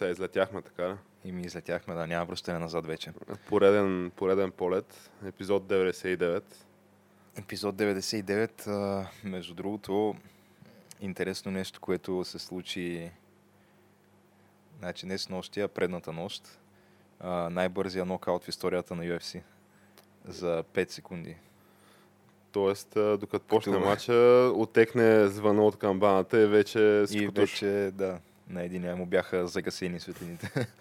сега излетяхме така? ли? И ми излетяхме, да няма връщане назад вече. Пореден, пореден полет, епизод 99. Епизод 99, а, между другото, интересно нещо, което се случи значи не с нощия, а предната нощ. Най-бързия нокаут в историята на UFC. За 5 секунди. Тоест, докато почне Като- матча, отекне звъна от камбаната и вече И вече, да, на един му бяха загасени светлините.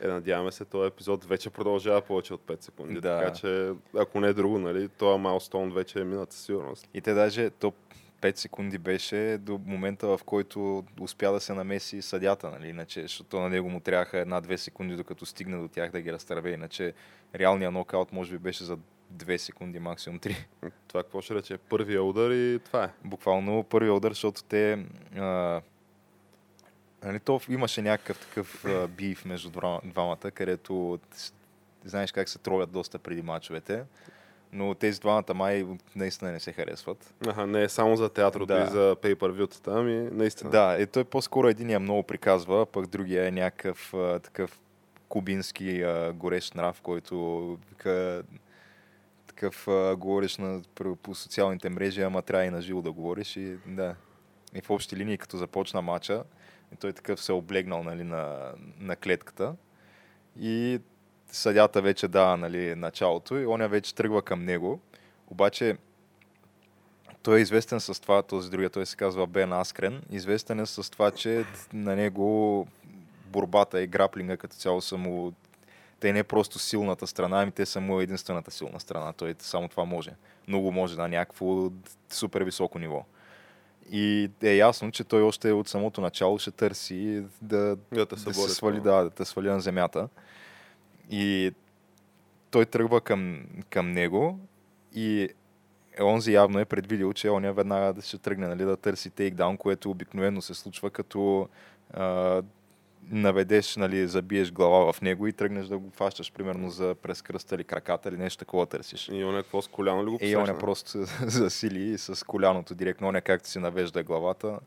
Е, надяваме се, този епизод вече продължава повече от 5 секунди. Да. Така че, ако не е друго, нали, този майлстоун вече е минат със сигурност. И те даже топ 5 секунди беше до момента, в който успя да се намеси съдята, нали? Иначе, защото на него му трябваха една-две секунди, докато стигне до тях да ги разтърве. Иначе реалният нокаут може би беше за 2 секунди, максимум 3. Това какво ще рече? Първия удар и това е. Буквално първият удар, защото те... А, нали, то имаше някакъв такъв а, биф между двама- двамата, където знаеш как се тролят доста преди мачовете, но тези двамата май наистина не се харесват. Аха, не е само за театрото Да. и за pay-per-view-тата, ами наистина. Да, е, той по-скоро единия много приказва, пък другия е някакъв а, такъв кубински а, горещ нрав, който вика, такъв а, говориш на, по, социалните мрежи, ама трябва и на живо да говориш и да. И в общи линии, като започна матча, и той такъв се е облегнал нали, на, на клетката и съдята вече дава нали, началото и оня вече тръгва към него. Обаче той е известен с това, този другия, той се казва Бен Аскрен. Известен е с това, че на него борбата и граплинга като цяло са му... Те не е просто силната страна, ами те са му единствената силна страна. Той само това може. Много може на някакво супер високо ниво. И е ясно, че той още от самото начало ще търси да, Да те да се свали, да, да те свали на земята. И той тръгва към, към него и онзи явно е предвидил, че оня веднага ще тръгне нали, да търси тейкдаун, което обикновено се случва като а, наведеш, нали, забиеш глава в него и тръгнеш да го фащаш, примерно за през кръста или краката или нещо такова търсиш. И он е какво с коляно ли го И он е посрещна? просто засили с коляното директно, он е както си навежда главата,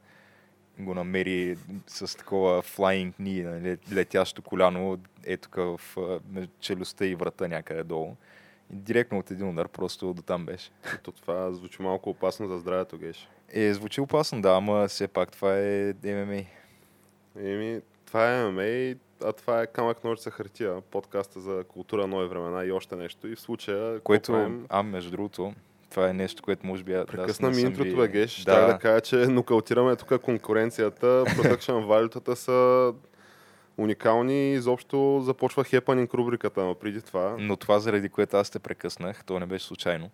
го намери с такова flying knee, нали, летящо коляно, е тук в челюстта и врата някъде долу. И директно от един удар просто до там беше. То това звучи малко опасно за здравето, Геш. Е, звучи опасно, да, ама все пак това е ММА. Еми, това е ММА, а това е камък ножица хартия, подкаста за култура, нови времена и още нещо. И в случая, Което, правим? а между другото, това е нещо, което може би... Прекъсна не ми интрото, бе, Геш. Да. Да кажа, че нокаутираме тук конкуренцията. Production value са уникални и изобщо започва хепанинг рубриката, но преди това... Но това, заради което аз те прекъснах, то не беше случайно.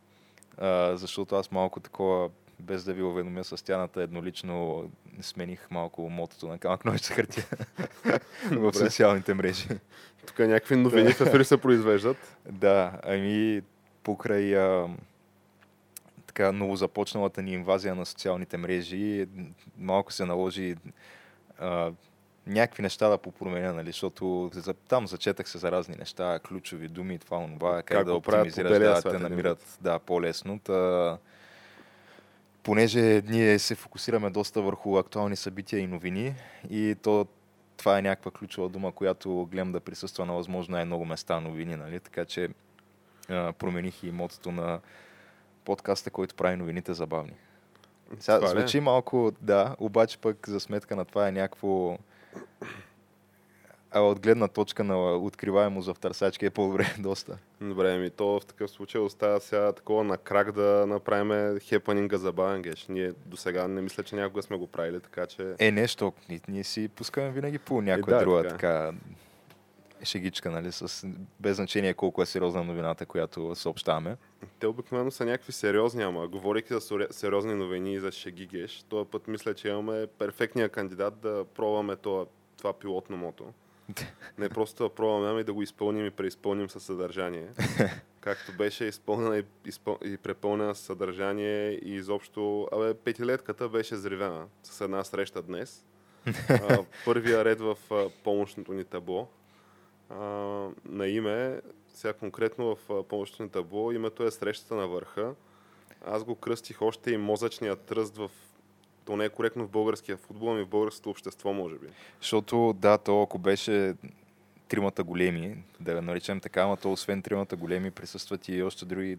А, защото аз малко такова, без да ви уведомя с тяната, еднолично смених малко мотото на камък ножица хартия в социалните мрежи. Тук някакви новини в ефир се произвеждат. Да, ами покрай а, така новозапочналата ни инвазия на социалните мрежи, малко се наложи а, някакви неща да попроменя, нали, защото за, там зачетах се за разни неща, ключови думи, това, онова, как, Как да оптимизираш, да те намират да, по-лесно. Та, понеже ние се фокусираме доста върху актуални събития и новини и то това е някаква ключова дума, която гледам да присъства на възможно най-много места новини, нали? Така че а, промених и мотото на подкаста, който прави новините забавни. Сега, Това е? звучи малко, да, обаче пък за сметка на това е някакво а от гледна точка на откриваемост в търсачки е по-добре доста. Добре, ми то в такъв случай остава сега такова на крак да направим хепанинга забавен, Геш. Ние до сега не мисля, че някога сме го правили, така че... Е, нещо, ние, ние си пускаме винаги по някоя Е, да, друга така. така шегичка, нали, с, без значение колко е сериозна новината, която съобщаваме. Те обикновено са някакви сериозни, ама говорейки за сериозни новини и за шеги Геш, този път мисля, че имаме перфектния кандидат да пробваме това, това пилотно мото. Не просто да пробваме, ами да го изпълним и преизпълним със съдържание. Както беше изпълнена и, изпъл... и препълнена с съдържание и изобщо... Абе, петилетката беше зривена с една среща днес. А, първия ред в а, помощното ни табло а, на име, сега конкретно в а, помощното ни табло, името е срещата на върха. Аз го кръстих още и мозъчния тръст в то не е коректно в българския футбол, ами в българското общество, може би. Защото, да, то ако беше тримата големи, да наречем така, но то освен тримата големи присъстват и още други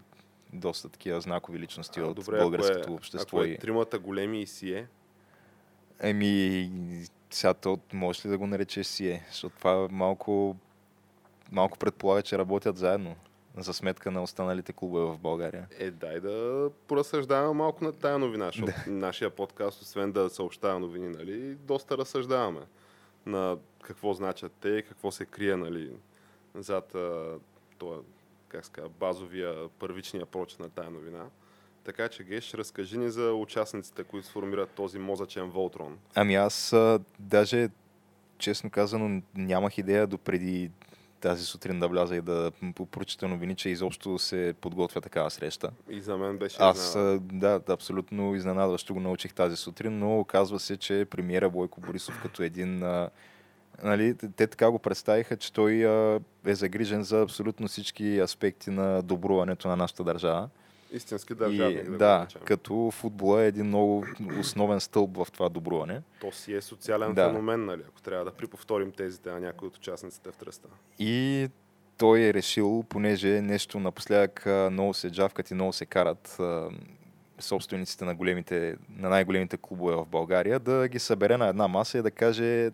доста такива знакови личности А, от добре, българското ако е, общество. Ако е тримата големи и си е, Еми, сега то можеш ли да го наречеш сие? Защото това малко, малко предполага, че работят заедно за сметка на останалите клубове в България. е, дай да поразсъждаваме малко на тая новина, защото нашия подкаст, освен да съобщава новини, нали, доста разсъждаваме на какво значат те, какво се крие, нали, зад това, как ска, базовия, първичния прочит на тая новина. Така че, Геш, разкажи ни за участниците, които сформират този мозъчен Волтрон. Ами аз а, даже, честно казано, нямах идея до преди тази сутрин да вляза и да прочита новини, че изобщо се подготвя такава среща. И за мен беше Аз, да, абсолютно изненадващо го научих тази сутрин, но оказва се, че премиера Бойко Борисов като един... Нали, те така го представиха, че той а, е загрижен за абсолютно всички аспекти на добруването на нашата държава. Истински държавник. и, да, да, като футбола е един много основен стълб в това добруване. То си е социален Да. феномен, нали, ако трябва да приповторим тезите на някои от участниците в тръста. И той е решил, понеже нещо напоследък много се джавкат и много се карат собствениците на, големите, на най-големите клубове в България, да ги събере на една маса и да каже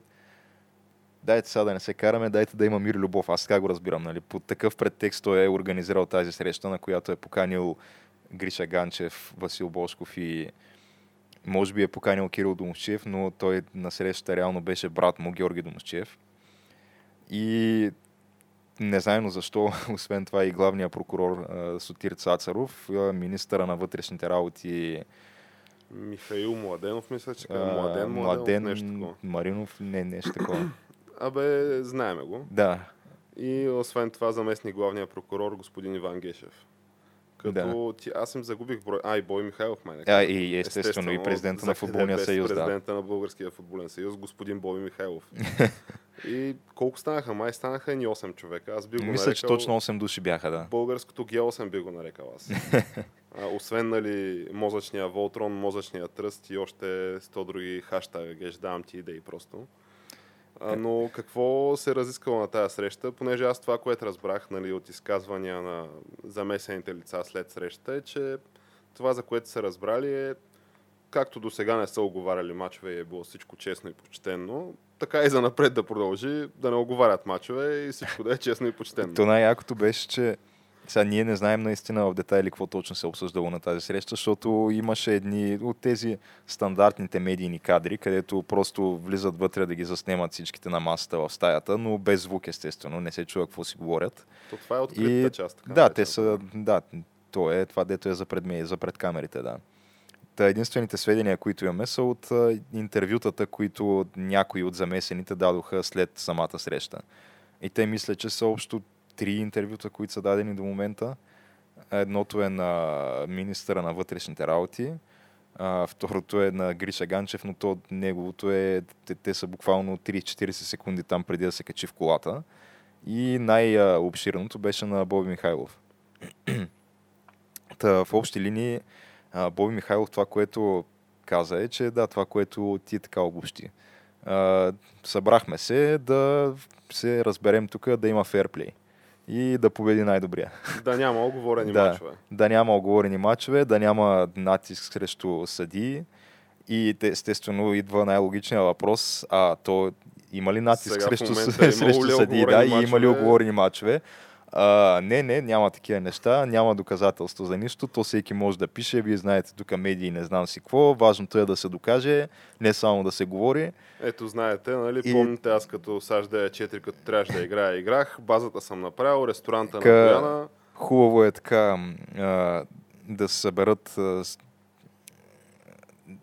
дайте сега да не се караме, дайте да има мир и любов. Аз така го разбирам. Нали? Под такъв предтекст той е организирал тази среща, на която е поканил Гриша Ганчев, Васил Бошков и може би е поканил Кирил Домощиев, но той на срещата реално беше брат му, Георги Домощиев. И незнайно защо, освен това и главният прокурор Сотир Цацаров, министъра на вътрешните работи Михаил Младенов, мисля, че а, каза. Младен, Младенов, Младен нещо такова. Маринов, не, нещо такова. Абе, знаеме го. да, И освен това заместник главния прокурор господин Иван Гешев. Като ти, аз им загубих брой. А, и Бой Михайлов, май. а, и естествено, и президента на футболния съюз, да. Президента на Българския футболен съюз, господин Бой Михайлов. и колко станаха? Май станаха ни 8 човека. Аз би го Мисля, че нарекал... точно 8 души бяха, да. Българското Г8 би го нарекал аз. а, освен нали, мозъчния Волтрон, мозъчния тръст и още 100 други хаштага, геш, давам ти идеи просто. А, но какво се разискало на тази среща, понеже аз това, което разбрах нали, от изказвания на замесените лица след срещата е, че това, за което са разбрали е както до сега не са оговаряли мачове и е било всичко честно и почтенно, така и за напред да продължи да не оговарят мачове и всичко да е честно и почтенно. То най-якото беше, че сега ние не знаем наистина в детайли какво точно се е обсъждало на тази среща, защото имаше едни от тези стандартните медийни кадри, където просто влизат вътре да ги заснемат всичките на масата в стаята, но без звук естествено, не се чува какво си говорят. То това е откритата И, част. Така да, те са, да, то е това, дето е за пред, за пред камерите, да. Та единствените сведения, които имаме, са от интервютата, които някои от замесените дадоха след самата среща. И те мисля, че са общо три интервюта, които са дадени до момента. Едното е на министъра на вътрешните работи, а, второто е на Гриша Ганчев, но то неговото е, те, те са буквално 3-40 секунди там преди да се качи в колата. И най-обширното беше на Боби Михайлов. Та, в общи линии, а, Боби Михайлов това, което каза е, че да, това, което ти така обобщи. Събрахме се да се разберем тук, да има ферплей и да победи най-добрия. Да няма оговорени Да. мачове. Да няма оговорени матчове, да няма натиск срещу съдии и те, естествено идва най-логичният въпрос, а то има ли натиск Сега срещу, срещу съдии, да, и има ли мачове? оговорени матчове? А, не, не, няма такива неща, няма доказателство за нищо, то всеки може да пише, вие знаете тук медии, не знам си какво, важното е да се докаже, не само да се говори. Ето, знаете, нали, И- помните аз като САЩ 4, като трябваше да играя, играх, базата съм направил, ресторанта на Ка- Бояна. Хубаво е така а, да се съберат а,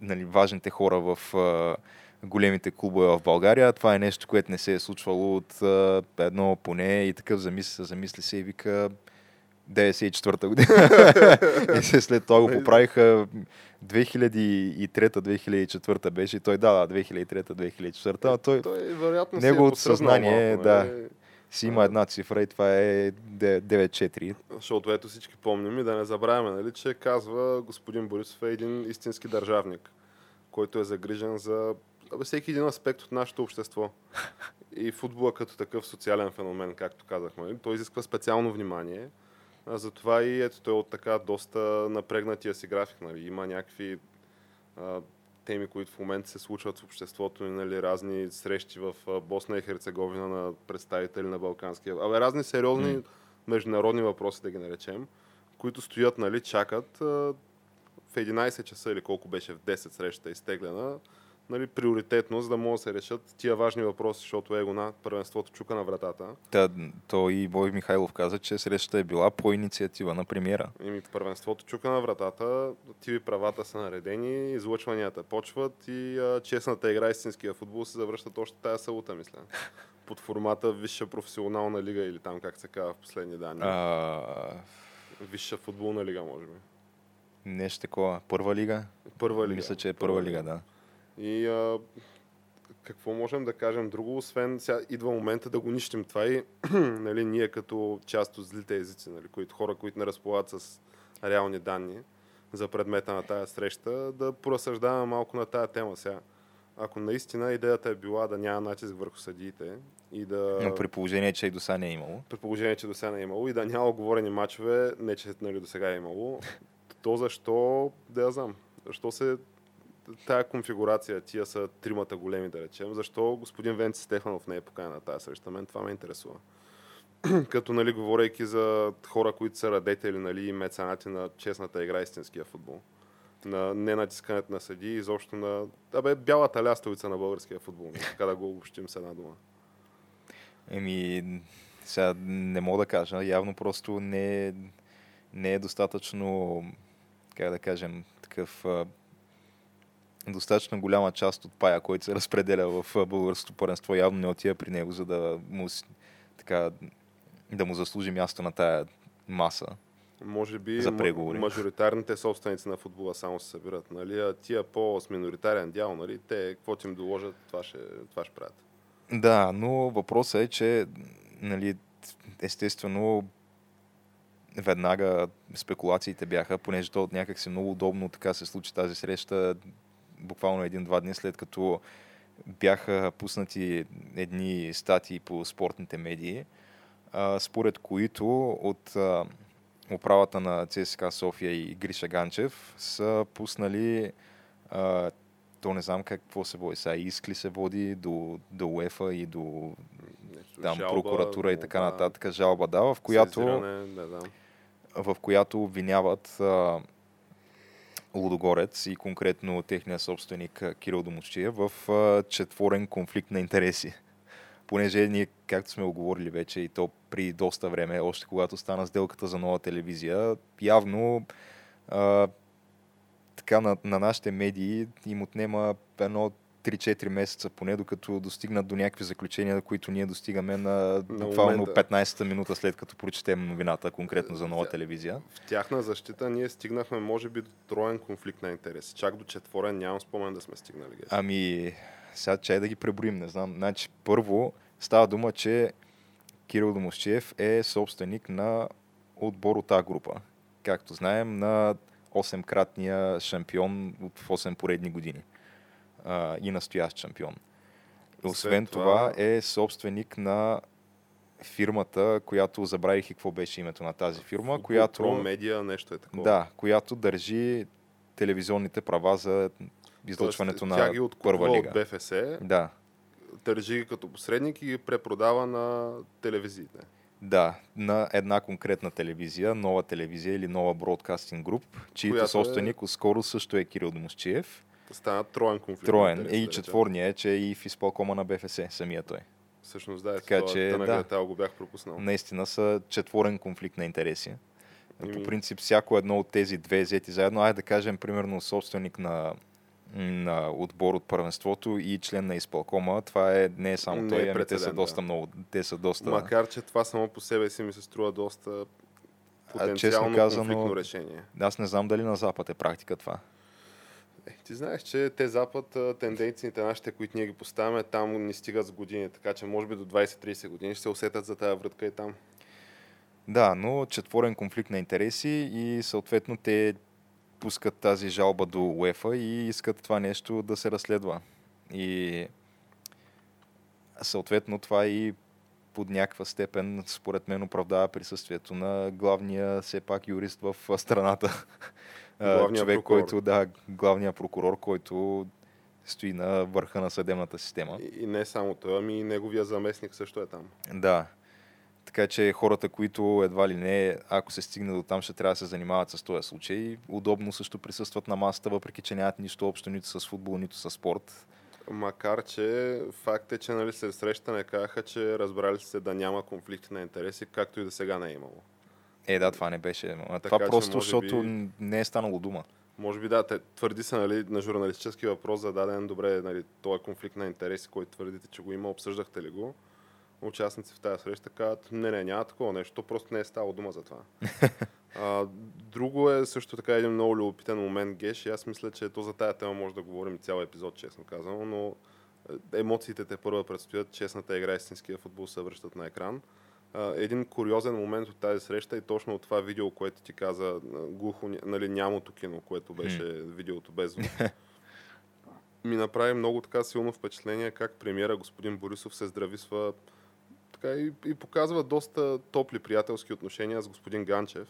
нали, важните хора в а, големите клубове в България. Това е нещо, което не се е случвало от а, едно поне и такъв замисли, замисли се и вика 94-та година. и се след това го поправиха 2003-2004 беше и той да, да 2003-2004, а той Той вероятно неговото е посръзнал съзнание, малко, да. нали? си има една цифра и това е 9-4. Защото ето всички помним и да не забравяме, нали, че казва господин Борисов е един истински държавник. който е загрижен за абе, всеки един аспект от нашето общество. И футбола като такъв социален феномен, както казахме, той изисква специално внимание. А, затова и ето той е от така доста напрегнатия си график. Нали. Има някакви а, теми, които в момента се случват в обществото, и, нали, разни срещи в Босна и Херцеговина на представители на Балканския. Абе, разни сериозни mm. международни въпроси, да ги наречем, които стоят, нали, чакат а, в 11 часа или колко беше в 10 срещата изтеглена, нали, приоритетно, за да могат да се решат тия важни въпроси, защото его на първенството чука на вратата. Та, то и Бой Михайлов каза, че срещата е била по инициатива на премиера. Ими първенството чука на вратата, тиви правата са наредени, излъчванията почват и а, честната игра истинския футбол се завръщат още тая салута, мисля. Под формата Висша професионална лига или там как се казва в последни данни. А... Висша футболна лига, може би. Нещо такова. Първа лига? Първа лига. Мисля, че е първа, първа лига, да. И а, какво можем да кажем друго, освен сега идва момента да го нищим това и нали, ние като част от злите езици, нали, които, хора, които не разполагат с реални данни за предмета на тая среща, да поразсъждаваме малко на тая тема сега. Ако наистина идеята е била да няма натиск върху съдиите и да... Но при положение, че и до сега не е имало. При положение, че до сега не е имало и да няма оговорени мачове, не че нали, до сега е имало, то защо, да я знам, защо се тая конфигурация, тия са тримата големи, да речем, защо господин Венци Стефанов не е поканен на тази среща? Мен това ме интересува. Като, нали, говорейки за хора, които са радетели, нали, и меценати на честната игра, истинския футбол. На ненатискането на съди, изобщо на... Абе, бялата лястовица на българския футбол, така да го обобщим с една дума. Еми, сега не мога да кажа. Явно просто не, не е достатъчно, как да кажем, такъв достатъчно голяма част от пая, който се разпределя в българското първенство, явно не отива при него, за да му, така, да му заслужи място на тая маса. Може би за преговори. мажоритарните собственици на футбола само се събират, нали? А тия по-с миноритарен дял, нали? Те, какво им доложат, това ще, това ще правят. Да, но въпросът е, че нали, естествено веднага спекулациите бяха, понеже то някак си много удобно така се случи тази среща буквално един-два дни след като бяха пуснати едни статии по спортните медии, според които от управата на ЦСКА София и Гриша Ганчев са пуснали то не знам какво се води. Сега искли се води до, до УЕФА и до там, жалба, прокуратура и така нататък. Жалба, да, в която, в която обвиняват а, Лудогорец и конкретно техния собственик Кирил Домощия в четворен конфликт на интереси. Понеже ние, както сме оговорили вече и то при доста време, още когато стана сделката за нова телевизия, явно а, така на, на нашите медии им отнема едно 3-4 месеца поне, докато достигнат до някакви заключения, които ние достигаме на буквално 15-та минута след като прочетем новината, конкретно за нова телевизия. В тяхна защита ние стигнахме, може би, до троен конфликт на интереси. Чак до четворен нямам спомен да сме стигнали. Геш. Ами, сега чай да ги преброим, не знам. Значи, първо става дума, че Кирил Домощиев е собственик на отбор от А група. Както знаем, на 8-кратния шампион от 8 поредни години а, и настоящ шампион. Освен това... това е собственик на фирмата, която забравих и какво беше името на тази фирма, Футбол, която... Media, нещо е такова. Да, която държи телевизионните права за излъчването на тя ги първа лига. от БФС, да. държи ги като посредник и ги препродава на телевизиите. Да, на една конкретна телевизия, нова телевизия или нова бродкастинг груп, чието собственик е... скоро също е Кирил Домощиев. Стана троен конфликт. Троен. И да четворния е, че е и в изпълкома на БФС, самия той. Всъщност да, така, това, че, да, го бях пропуснал. Наистина са четворен конфликт на интереси. Ими... По принцип, всяко едно от тези две взети заедно, айде да кажем, примерно, собственик на, на отбор от първенството и член на изпълкома, това е, не е само не той, е ами те са доста да. много, те са доста... Макар, че това само по себе си ми се струва доста потенциално а, казано, конфликтно решение. Аз не знам дали на Запад е практика това. Е, ти знаеш, че те Запад, тенденциите нашите, които ние ги поставяме, там ни стигат с години, така че може би до 20-30 години ще се усетят за тази вратка и там. Да, но четворен конфликт на интереси и съответно те пускат тази жалба до УЕФА и искат това нещо да се разследва. И съответно това и под някаква степен, според мен, оправдава присъствието на главния, все пак, юрист в страната. Главния Човек, прокурор. който, да, главния прокурор, който стои на върха на съдебната система. И, и не само той, ами и неговия заместник също е там. Да. Така че хората, които едва ли не, ако се стигне до там, ще трябва да се занимават с този случай, удобно също присъстват на масата, въпреки че нямат нищо общо нито с футбол, нито с спорт. Макар, че факт е, че нали, след среща не казаха, че разбрали се да няма конфликт на интереси, както и до сега не е имало. Е, да, това не беше. Така това просто, защото би- не е станало дума. Може би да, те, твърди се нали, на журналистически въпрос зададен, добре, нали, този конфликт на интереси, който твърдите, че го има, обсъждахте ли го? Участници в тази среща казват, не, не, няма такова нещо, то просто не е стало дума за това. а, друго е също така един много любопитен момент, Геш, и аз мисля, че то за тая тема може да говорим цял епизод, честно казано, но е, емоциите те първа предстоят, честната игра, истинския футбол се връщат на екран. Един куриозен момент от тази среща и точно от това видео, което ти каза, глухо, нали, нямото кино, което беше видеото без звук. Ми направи много така силно впечатление как премиера господин Борисов се здрависва така и, и показва доста топли приятелски отношения с господин Ганчев.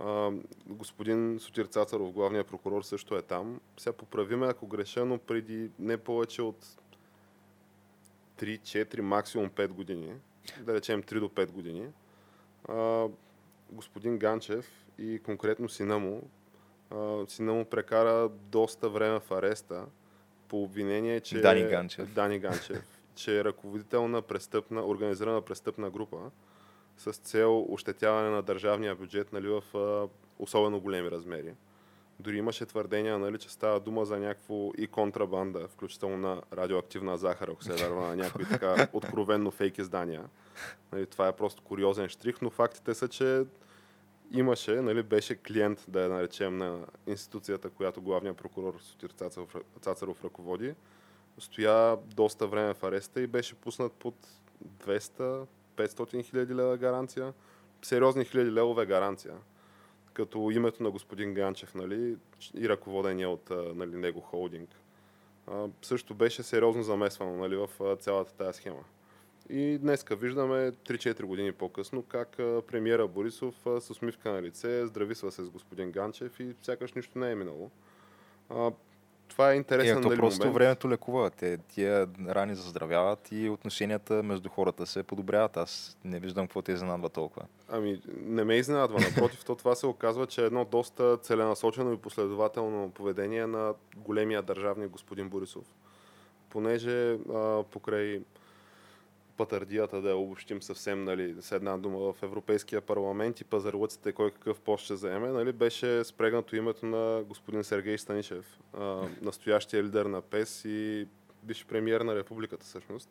А, господин Сотир Цацаров, главният прокурор, също е там. Сега поправиме, ако греша, но преди не повече от 3-4, максимум 5 години, да речем 3 до 5 години, а, господин Ганчев и конкретно сина му, а, сина му прекара доста време в ареста по обвинение, че... Дани Ганчев. Дани Ганчев, че е ръководител на престъпна, организирана престъпна група с цел ощетяване на държавния бюджет нали, в а, особено големи размери. Дори имаше твърдения, нали, че става дума за някакво и контрабанда, включително на радиоактивна захар, ако се вярва на някои така откровенно фейк издания. Нали, това е просто куриозен штрих, но фактите са, че имаше, нали, беше клиент, да я наречем, на институцията, която главният прокурор Сотир Цацаров, Цацаров ръководи. Стоя доста време в ареста и беше пуснат под 200-500 хиляди лева гаранция. Сериозни хиляди левове гаранция. Като името на господин Ганчев нали, и ръководения от нали, него холдинг. Също беше сериозно замесвано нали, в цялата тази схема. И днеска виждаме 3-4 години по-късно как премиера Борисов с усмивка на лице здрависва се с господин Ганчев и сякаш нищо не е минало. Това е Е, интересен то нали, просто момент. времето лекува. Те, тия рани заздравяват и отношенията между хората се подобряват. Аз не виждам какво те изненадва толкова. Ами, не ме изненадва. Напротив, то това се оказва, че е едно доста целенасочено и последователно поведение на големия държавник господин Борисов. Понеже а, покрай патардията, да я обобщим съвсем нали, с една дума в Европейския парламент и пазарлъците кой какъв пост ще заеме, нали, беше спрегнато името на господин Сергей Станишев, а, настоящия лидер на ПЕС и бивш премиер на републиката всъщност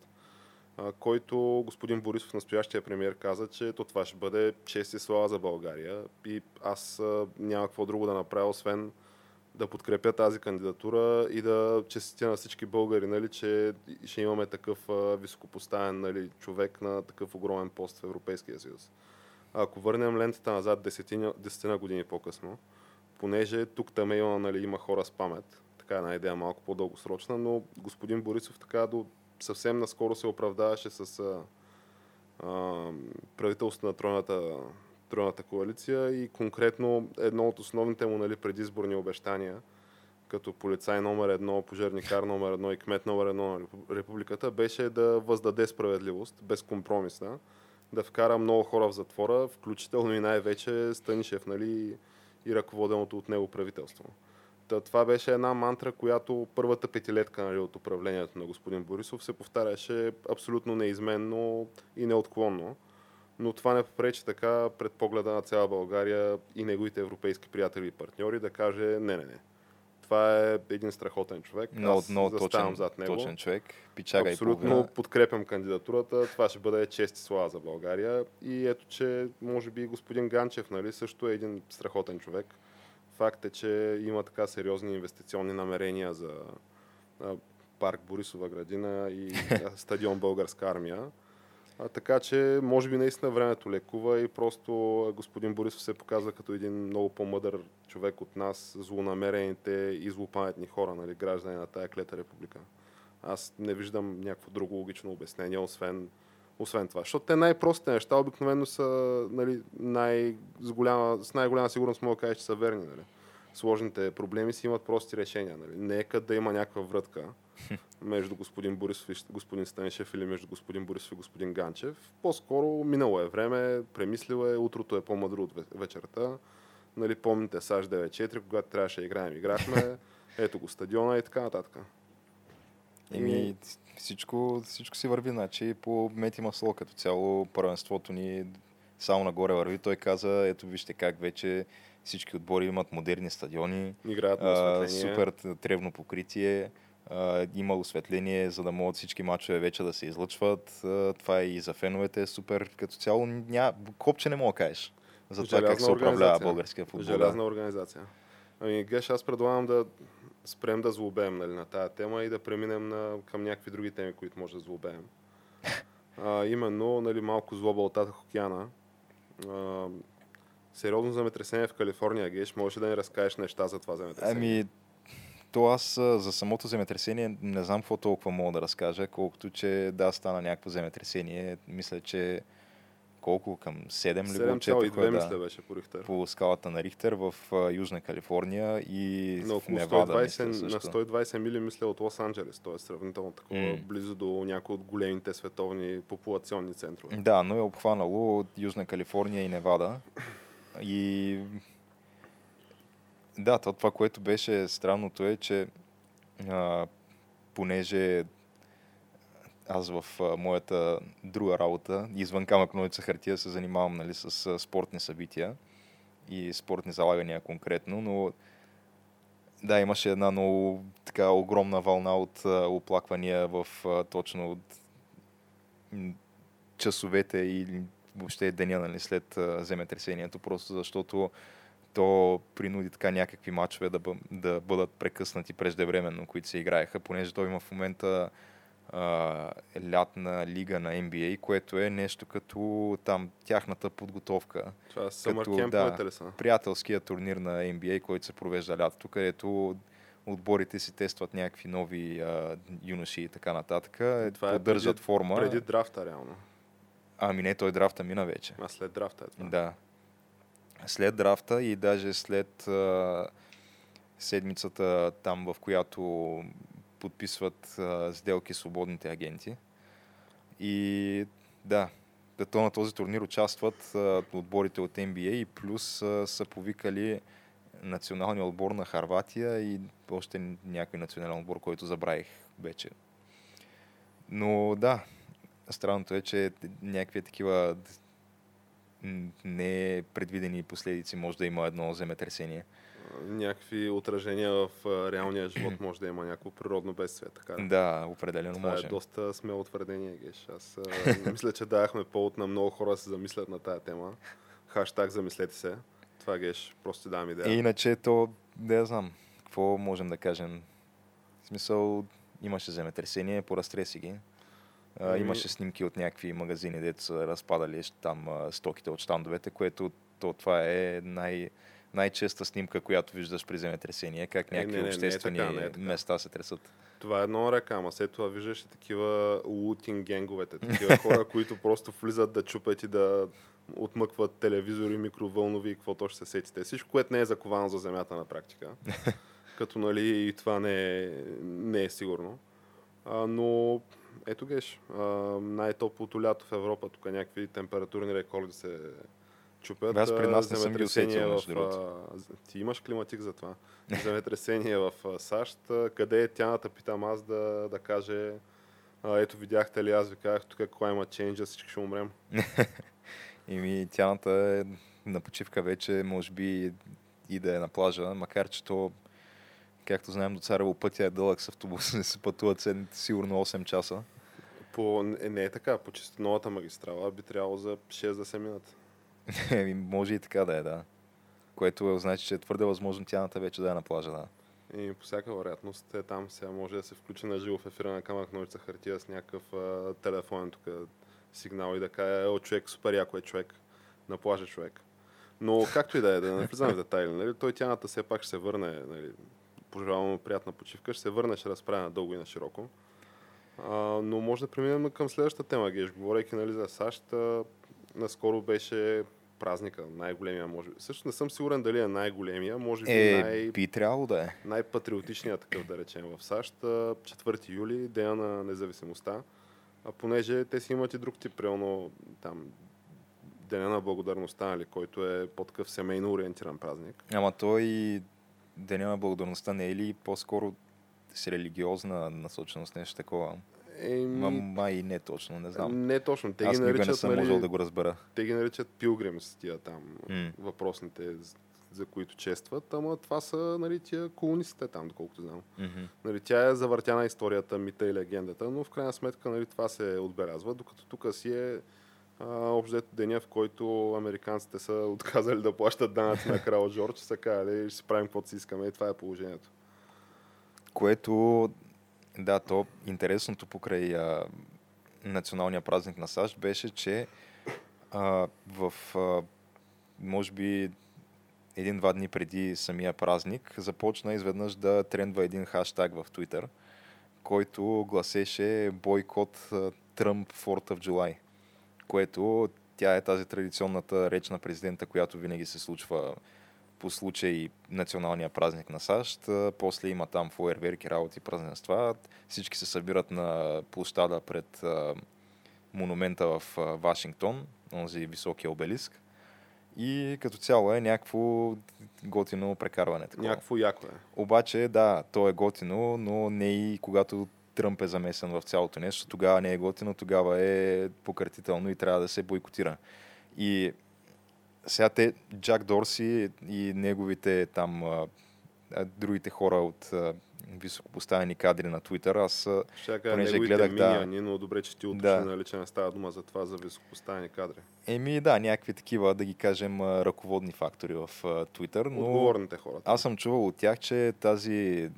който господин Борисов, настоящия премьер, каза, че то това ще бъде чест и слава за България. И аз няма какво друго да направя, освен да подкрепя тази кандидатура и да честитя на всички българи, нали, че ще имаме такъв а, високопоставен нали, човек на такъв огромен пост в Европейския съюз. Ако върнем лентата назад десетина, десетина години по-късно, понеже тук там има, нали, има хора с памет, така една идея малко по-дългосрочна, но господин Борисов така до съвсем наскоро се оправдаваше с а, а, правителството на тройната, тройната коалиция и конкретно едно от основните му нали, предизборни обещания като полицай номер едно, пожарникар номер едно и кмет номер едно на репу- републиката беше да въздаде справедливост, безкомпромисна, да вкара много хора в затвора, включително и най-вече Станишев нали, и ръководеното от него правителство. Та, това беше една мантра, която първата петилетка нали, от управлението на господин Борисов се повтаряше абсолютно неизменно и неотклонно. Но това не попречи така пред погледа на цяла България и неговите европейски приятели и партньори да каже не, не, не. Това е един страхотен човек. Много, Аз много заставам точен, зад него. точен човек. Пичага и Абсолютно половина. подкрепям кандидатурата. Това ще бъде чест и слава за България. И ето, че може би господин Ганчев нали, също е един страхотен човек. Факт е, че има така сериозни инвестиционни намерения за парк Борисова градина и стадион Българска армия. А, така че, може би наистина времето лекува и просто господин Борисов се показва като един много по-мъдър човек от нас, злонамерените и злопаметни хора, нали, граждани на тая клета република. Аз не виждам някакво друго логично обяснение, освен, освен това. Защото те най-простите неща обикновено са нали, най- с, голяма, с най-голяма сигурност мога да кажа, че са верни. Нали. Сложните проблеми си имат прости решения. Нали. Нека да има някаква врътка между господин Борисов и господин Станишев или между господин Борисов и господин Ганчев. По-скоро минало е време, премислил е, утрото е по-мъдро от вечерта. Нали, помните САЩ 9-4, когато трябваше да играем, играхме. Ето го стадиона и така нататък. Еми, всичко, всичко си върви, значи по мети масло като цяло първенството ни само нагоре върви. Той каза, ето вижте как вече всички отбори имат модерни стадиони, Играят на супер тревно покритие, има осветление, за да могат всички мачове вече да се излъчват. Това е и за феновете е супер. Като цяло, ня... копче не мога да кажеш за това как се управлява българския футбол. Желязна организация. Ами, Геш, аз предлагам да спрем да злобеем нали, на тая тема и да преминем на, към някакви други теми, които може да злобеем. А, именно нали, малко злоба от Тата океана. Сериозно земетресение в Калифорния, Геш. Можеш да ни разкажеш неща за това земетресение? Ами, то аз за самото земетресение не знам какво толкова мога да разкажа, колкото че да, стана някакво земетресение. Мисля, че колко към 7 ли 7,2 да, мисля беше по Рихтер. По скалата на Рихтер в Южна Калифорния и на в Невада. 120, мисля, на 120 мили мисля от Лос Анджелес, т.е. сравнително такова mm. близо до някои от големите световни популационни центрове. Да, но е обхванало от Южна Калифорния и Невада. И да, то, това, което беше странното е, че а, понеже аз в а, моята друга работа, извън камък ножица хартия, се занимавам нали, с а, спортни събития и спортни залагания конкретно, но да, имаше една много така огромна вълна от а, оплаквания в а, точно от часовете и въобще деня нали, след земетресението, просто защото то принуди така някакви матчове да, бъ, да бъдат прекъснати преждевременно, които се играеха, понеже той има в момента а, лятна лига на NBA, което е нещо като там тяхната подготовка. Това е като, да, приятелския турнир на NBA, който се провежда лятото, където отборите си тестват някакви нови а, юноши и така нататък. Това поддържат е преди, форма. Преди драфта, реално. Ами не, той драфта мина вече. А след драфта е това. Да след драфта и даже след а, седмицата там, в която подписват а, сделки свободните агенти. И да, то на този турнир участват а, отборите от NBA и плюс а, са повикали националния отбор на Харватия и още някой национален отбор, който забравих вече. Но да, странното е, че някакви такива не предвидени последици може да има едно земетресение. Някакви отражения в реалния живот може да има някакво природно бедствие. Така. Да, определено Това може. е доста смело твърдение, Геш. Аз мисля, че дахме повод на много хора да се замислят на тая тема. Хаштаг замислете се. Това Геш, просто давам идея. И иначе то, я знам, какво можем да кажем. В смисъл, имаше земетресение, поразтреси ги. А, ами- имаше снимки от някакви магазини, дето са разпадали там а, стоките от штандовете, което то, това е най- най-честа снимка, която виждаш при земетресение, как е, някакви не, не, обществени не е така, не е така. места се тресат. Това е едно ръка, ама след това виждаш и такива лутинг генговете, такива хора, които просто влизат да чупят и да отмъкват телевизори, микровълнови и какво ще се сетите. Всичко, което не е заковано за земята на практика. Като нали и това не е, не е сигурно. А, но ето геш, най-топлото лято в Европа, тук някакви температурни рекорди се чупят. Аз при нас не съм ги усетил, в, Ти имаш климатик за това. Земетресение в САЩ. Къде е тяната, питам аз да, да каже а, ето видяхте ли, аз ви казах, тук climate change, всички ще умрем. Ими тяната е на почивка вече, може би и да е на плажа, макар че то Както знаем, до Царево пътя е дълъг с автобус, не се пътуват сигурно 8 часа. По, не, не е така, по чисто новата магистрала би трябвало за 6 да се минат. може и така да е, да. Което е, значи, че е твърде възможно тяната вече да е на плажа, да. И по всяка вероятност е там сега може да се включи на живо в ефира на камък ножица хартия с някакъв а, телефон тук сигнал и да каже, е, човек, супер яко е човек, на плажа човек. Но както и да е, да не влизаме в детайли, нали? той тяната все пак ще се върне, нали? Пожелавам му приятна почивка, ще се върне, ще разправя на дълго и на широко. А, но може да преминем към следващата тема, Геш. Говорейки нали, за САЩ, а, наскоро беше празника, най-големия, може би. Също не съм сигурен дали е най-големия, може би Е, най- би трябвало да е. най-патриотичният такъв, да речем, в САЩ. а, 4 юли, деня на независимостта. А понеже те си имат и друг тип, реално там Деня на благодарността, нали, който е по-такъв семейно ориентиран празник. Ама той и Деня на благодарността не е ли по-скоро с религиозна насоченост, нещо такова? Еми, Ма, май не точно, не знам. Не точно. Те Аз ги никога не наричат, съм нали, можел да го разбера. те ги наричат пилгримс, тия там М. въпросните, за които честват, ама това са нали, тия колонистите там, доколкото знам. Мгм. Нали, тя е завъртяна историята, мита и легендата, но в крайна сметка нали, това се отбелязва, докато тук си е общо деня, в който американците са отказали да плащат данъци на крал Джордж, са казали, ще си правим каквото си искаме и това е положението. Което, да, то интересното покрай а, националния празник на САЩ беше, че а, в, а, може би, един-два дни преди самия празник започна изведнъж да трендва един хаштаг в Twitter, който гласеше бойкот Тръмп 4th of July, което тя е тази традиционната реч на президента, която винаги се случва по случай националния празник на САЩ. После има там фойерверки, работи, празненства. Всички се събират на площада пред монумента в Вашингтон, онзи високия обелиск. И като цяло е някакво готино прекарване. Такова. Някакво яко е. Обаче, да, то е готино, но не и когато Тръмп е замесен в цялото нещо. Тогава не е готино, тогава е пократително и трябва да се бойкотира. И сега те, Джак Дорси и неговите там другите хора от високопоставени кадри на Твитър, аз Ще Понеже гледах, да. но добре, че ти уточни, Да. нали, че не става дума за това, за високопоставени кадри. еми да, някакви такива, да ги кажем, ръководни фактори в Твитър, но Отговорните хора. аз съм чувал от тях, че тази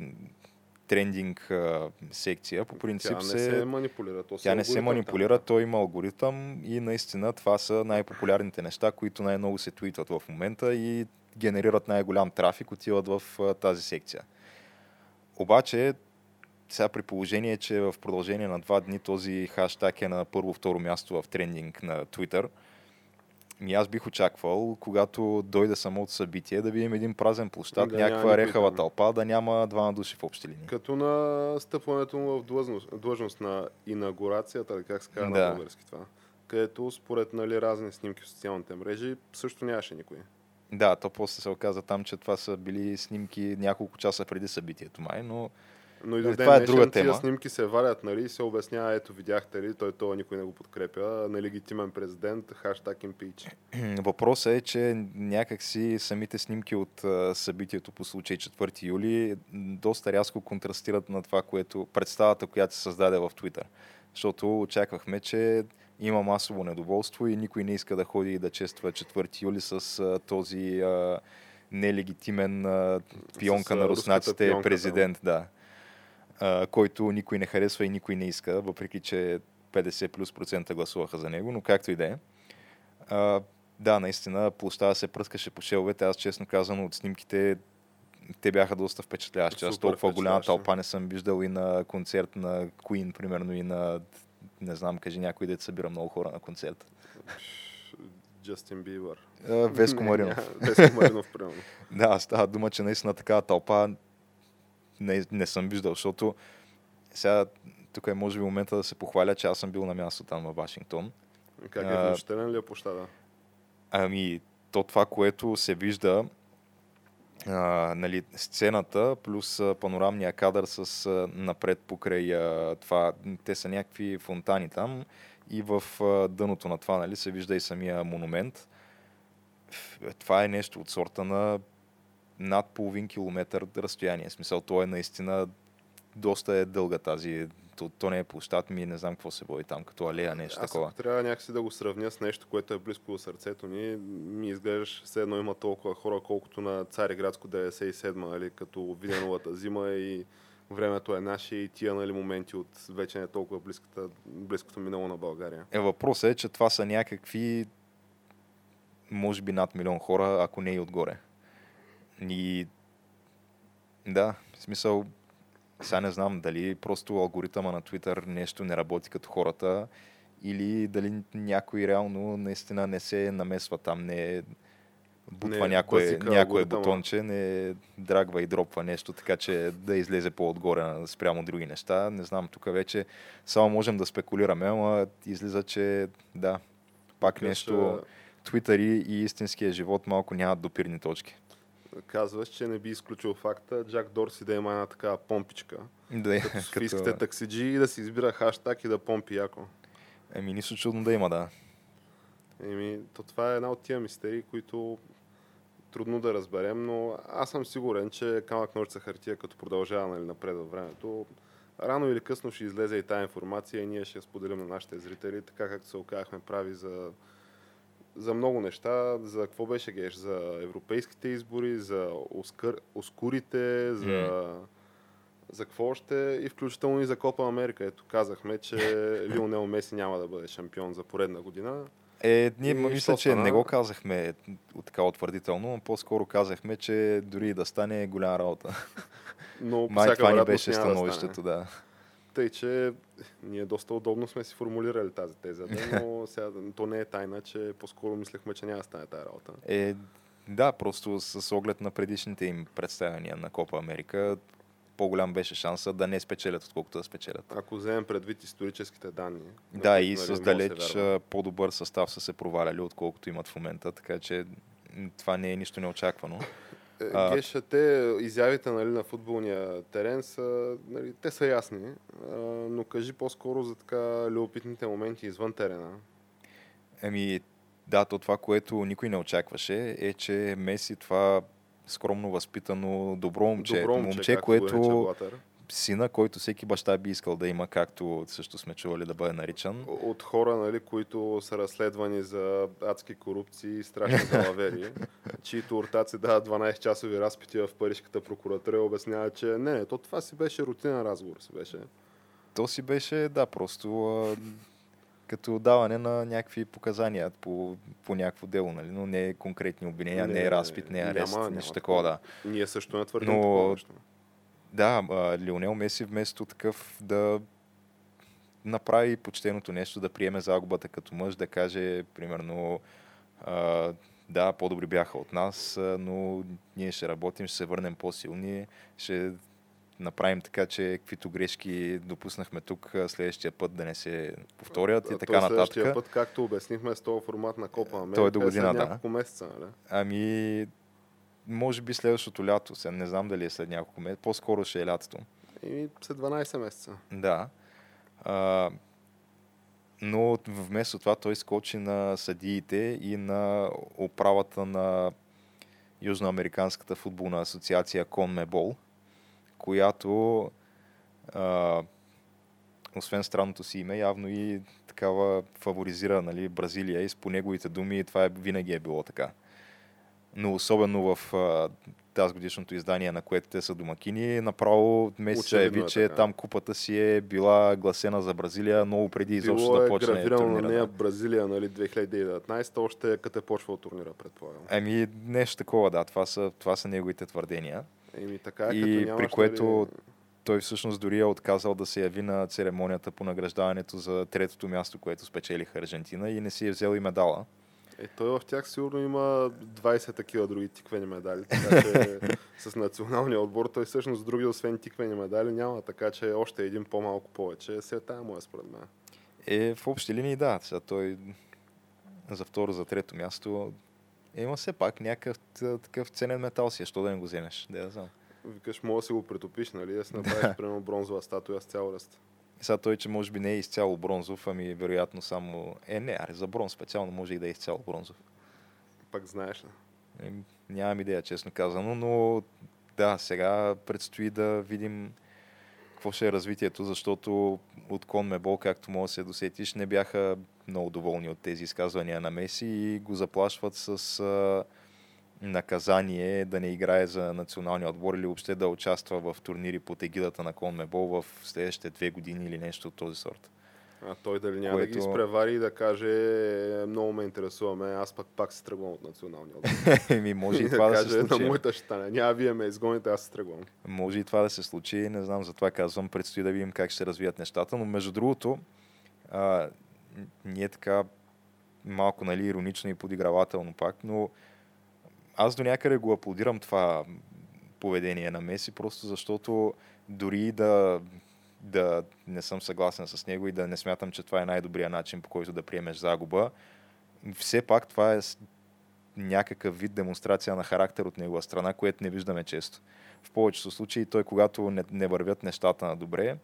трендинг а, секция по принцип Тя не се манипулира. То Тя не се манипулира, там. той има алгоритъм и наистина това са най-популярните неща, които най-много се твитват в момента и генерират най-голям трафик, отиват в а, тази секция. Обаче, сега при положение, че в продължение на два дни този хаштаг е на първо-второ място в трендинг на Twitter, ми аз бих очаквал, когато дойде самото събитие, да видим един празен площад, Да някаква рехава тълпа, да няма двама души в общи линии. Като на стъпването му в длъжност, длъжност на инаугурацията, как се казва Да. на български това. Където според нали, разни снимки в социалните мрежи също нямаше никой. Да, то после се оказа там, че това са били снимки няколко часа преди събитието май, но Но и Е, до това ден е друга тема. снимки се валят нали, и се обяснява, ето видяхте ли, той това никой не го подкрепя, нелегитимен президент, хаштаг импич. въпросът е, че някакси самите снимки от събитието по случай 4 юли доста рязко контрастират на това, което представата, която се създаде в Twitter. Защото очаквахме, че има масово недоволство и никой не иска да ходи и да чества 4 юли с а, този а, нелегитимен а, пионка С, на руснаците пионка, президент, да. А, който никой не харесва и никой не иска, въпреки че 50 плюс процента гласуваха за него, но както и да е. Да, наистина, площада се пръскаше по шеловете. Аз честно казано от снимките те бяха доста впечатляващи. Аз толкова голяма тълпа не съм виждал и на концерт на Queen, примерно, и на, не знам, кажи някой, дет събира много хора на концерт. Джастин Бибър. Веско Маринов. Веско Маринов, примерно. Да, става дума, че наистина такава тълпа не, не съм виждал, защото сега тук е може би момента да се похваля, че аз съм бил на място там във Вашингтон. Как е внушителен ли е площада? Ами, то това, което се вижда, а, нали, сцената плюс а, панорамния кадър с а, напред покрай а, това, те са някакви фонтани там и в а, дъното на това нали, се вижда и самия монумент. Това е нещо от сорта на над половин километър разстояние. В смисъл, то е наистина доста е дълга тази, то, то не е площад ми, не знам какво се води там, като алея, нещо Аз такова. ако трябва някакси да го сравня с нещо, което е близко до сърцето ни, ми изглеждаш все едно има толкова хора, колкото на Цареградско 97, нали, като Виденовата зима и времето е наше и тия нали, моменти от вече не толкова близката, близкото минало на България. Е, въпросът е, че това са някакви може би над милион хора, ако не и отгоре. И да, в смисъл, сега не знам дали просто алгоритъма на Twitter нещо не работи като хората или дали някой реално наистина не се намесва там, не бутва Не, някое, някое бутонче, не драгва и дропва нещо, така че да излезе по-отгоре спрямо други неща. Не знам, тук вече само можем да спекулираме, ама излиза, че да, пак Викаш, нещо, Twitter и истинския живот малко нямат допирни точки. Казваш, че не би изключил факта Джак Дорси да има една такава помпичка. Да, Като софийските таксиджи и да си избира хаштаг и да помпи яко. Еми, нищо чудно да има, да. Еми, то това е една от тия мистерии, които трудно да разберем, но аз съм сигурен, че камък ножица хартия, като продължава нали, напред във времето, рано или късно ще излезе и тази информация и ние ще я споделим на нашите зрители, така както се оказахме прави за, за много неща. За какво беше геш? За европейските избори, за Оскър, Оскурите, за... За какво още? И включително и за Копа Америка. Ето казахме, че Лионел Меси няма да бъде шампион за поредна година. Е, ние И мисля, че стана? не го казахме така утвърдително, но по-скоро казахме, че дори и да стане е голяма работа. Но Май това ни беше становището, да. Тъй, че ние доста удобно сме си формулирали тази теза, но сега то не е тайна, че по-скоро мислехме, че няма да стане тази работа. Е, да, просто с оглед на предишните им представяния на Копа Америка, по-голям беше шанса да не спечелят, отколкото да спечелят. Ако вземем предвид историческите данни. Да, и нали, с далеч по-добър състав са се проваляли, отколкото имат в момента, така че това не е нищо неочаквано. Е, а- Геша, те изявите нали, на футболния терен са, нали, те са ясни, а, но кажи по-скоро за така любопитните моменти извън терена. Еми, да, то това, което никой не очакваше, е, че Меси това скромно възпитано добро момче, Добро момче, момче което Блатър. Сина, който всеки баща би искал да има, както също сме чували да бъде наричан. от хора, нали, които са разследвани за адски корупции и страшни далавери, чието ортаци дават 12 часови разпити в Парижката прокуратура и обясняват, че не, не, то това си беше рутинен разговор. Си беше. То си беше, да, просто а, като даване на някакви показания по, по някакво дело, нали? но не конкретни обвинения, не, не е разпит, не е арест, няма- нещо няма такова, да. Ние също не твърдим Но- такова нещо. Да, Лионел Меси вместо такъв да направи почтеното нещо, да приеме загубата като мъж, да каже, примерно, а, да, по-добри бяха от нас, но ние ще работим, ще се върнем по-силни, ще направим така, че каквито грешки допуснахме тук, следващия път да не се повторят и А така то следващия нататък. път, както обяснихме с този формат на Копа Америка, Той е до година, след да. няколко месеца. Нали? Ами, може би следващото лято, сега не знам дали е след няколко месеца, по-скоро ще е лятото. И след 12 месеца. Да. А, но вместо това той скочи на съдиите и на управата на Южноамериканската футболна асоциация Конмебол, която а, освен странното си име, явно и такава фаворизира нали, Бразилия и по неговите думи това е, винаги е било така. Но особено в а, тази годишното издание, на което те са домакини, направо Меси се Очевидно яви, е че така. там купата си е била гласена за Бразилия много преди изобщо Било да е почне гравирано на турнира. нея да. Бразилия нали, 2019, още като е почвал турнира, предполагам. Ами нещо такова, да, това са, това са неговите твърдения. Еми така е, И като при което нали, Той всъщност дори е отказал да се яви на церемонията по награждаването за третото място, което спечелиха Аржентина и не си е взел и медала. Е, той в тях сигурно има 20 такива други тиквени медали, така че с националния отбор той всъщност други освен тиквени медали няма, така че още един по-малко повече. Сега тая му е според мен. Е, в общи линии да, сега той за второ, за трето място е, има все пак някакъв такъв ценен метал си, е, що да не го вземеш, да я знам. Викаш, мога да си го притопиш, нали? Си направиш, примерно, бронзова статуя с цял ръст. Сега той, че може би не е изцяло бронзов, ами вероятно само... Е, не, аре, за бронз специално може и да е изцяло бронзов. Пак знаеш ли? Е, Нямам идея, честно казано, но да, сега предстои да видим какво ще е развитието, защото от Конмебол, както може да се досетиш, не бяха много доволни от тези изказвания на Меси и го заплашват с наказание да не играе за националния отбор или въобще да участва в турнири под егидата на Конмебол в следващите две години или нещо от този сорт. А той дали няма което... да ги изпревари и да каже «Е, много ме интересуваме, аз пък пак се тръгвам от националния отбор. Ми може и това да, се случи. На моята стане. Няма вие ме изгоните, аз се тръгвам. Може и това да се случи, не знам, затова казвам, предстои да видим как ще развият нещата, но между другото, а, ние така малко нали, иронично и подигравателно пак, но аз до някъде го аплодирам това поведение на Меси, просто защото дори да, да не съм съгласен с него и да не смятам, че това е най-добрият начин по който да приемеш загуба, все пак това е някакъв вид демонстрация на характер от негова страна, което не виждаме често. В повечето случаи той, когато не, не вървят нещата на добре,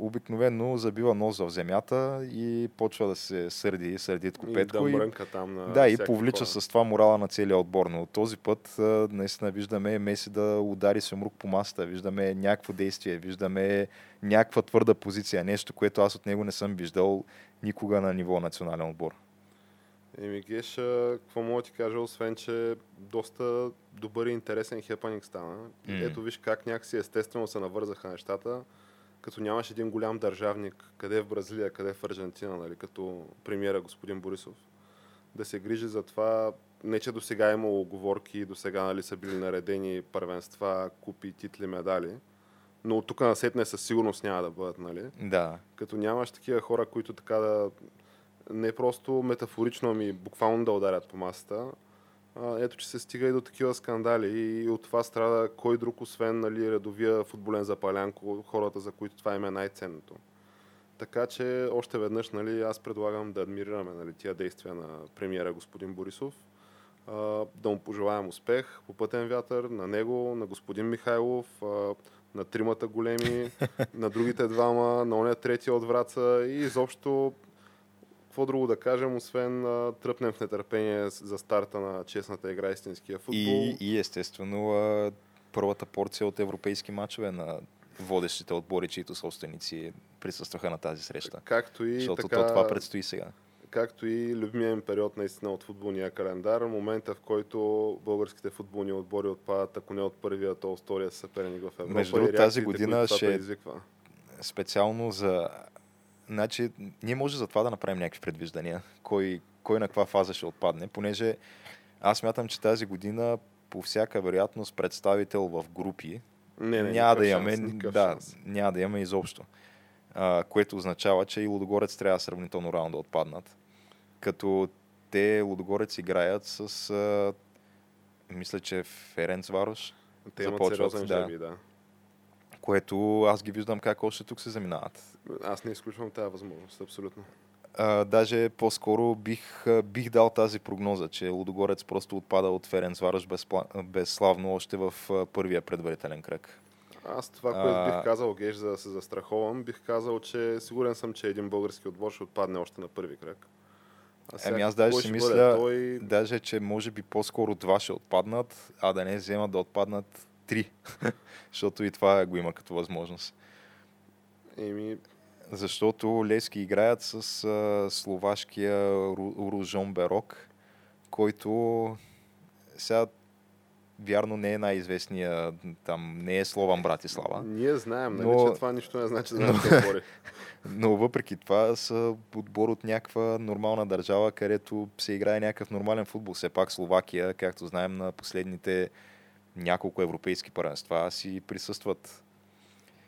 обикновено забива нос в земята и почва да се сърди, сърдит копетко. И да там на Да, и повлича хора. с това морала на целия отбор. Но този път наистина виждаме Меси да удари Семрук по масата, виждаме някакво действие, виждаме някаква твърда позиция, нещо, което аз от него не съм виждал никога на ниво национален отбор. Еми, Геш, какво мога ти кажа, освен, че доста добър и интересен хепаник стана. Mm. Ето виж как някакси естествено се навързаха нещата като нямаш един голям държавник, къде е в Бразилия, къде е в Аржентина, нали, като премиера господин Борисов, да се грижи за това, не че до сега е имало оговорки, до сега нали, са били наредени първенства, купи, титли, медали, но от тук насетне със сигурност няма да бъдат, нали? Да. Като нямаш такива хора, които така да не просто метафорично, ами буквално да ударят по масата, ето, че се стига и до такива скандали и от това страда кой друг, освен нали, редовия футболен запалянко, хората, за които това им е най-ценното. Така че още веднъж нали, аз предлагам да адмирираме нали, тия действия на премиера господин Борисов, а, да му пожелаем успех по пътен вятър, на него, на господин Михайлов, а, на тримата големи, на другите двама, на оня третия от Враца и изобщо какво друго да кажем, освен а, тръпнем в нетърпение за старта на честната игра истинския футбол. И, и естествено а, първата порция от европейски матчове на водещите отбори, чието собственици присъстваха на тази среща. Както и Защото така, то това предстои сега. Както и любимия им период наистина от футболния календар, момента в който българските футболни отбори отпадат, ако не от първия, то от втория съперник в Европа. Между тази година ще специално за Значи, ние може за това да направим някакви предвиждания, кой, кой на каква фаза ще отпадне, понеже аз мятам, че тази година по всяка вероятност представител в групи не, не, няма да имаме, да, няма да имаме изобщо. А, което означава, че и Лудогорец трябва сравнително рано да отпаднат. Като те Лудогорец играят с а, мисля, че Ференц Варош. Те имат сериозен да. жеби, да което аз ги виждам как още тук се заминават. Аз не изключвам тази възможност, абсолютно. А, даже по-скоро бих, бих дал тази прогноза, че Лудогорец просто отпада от Ференц Вараш безславно още в първия предварителен кръг. Аз това, което бих казал, Геш, за да се застраховам, бих казал, че сигурен съм, че един български отбор ще отпадне още на първи кръг. А ами аз даже си мисля, той... даже, че може би по-скоро два ще отпаднат, а да не вземат да отпаднат три. Защото и това го има като възможност. Еми... Защото Лески играят с а, словашкия Ружон Берок, който сега вярно не е най-известния, там не е Слован Братислава. Ние знаем, нали, но... че това нищо не значи за нашите отбори. но въпреки това са отбор от някаква нормална държава, където се играе някакъв нормален футбол. Все пак Словакия, както знаем, на последните няколко европейски първенства си присъстват.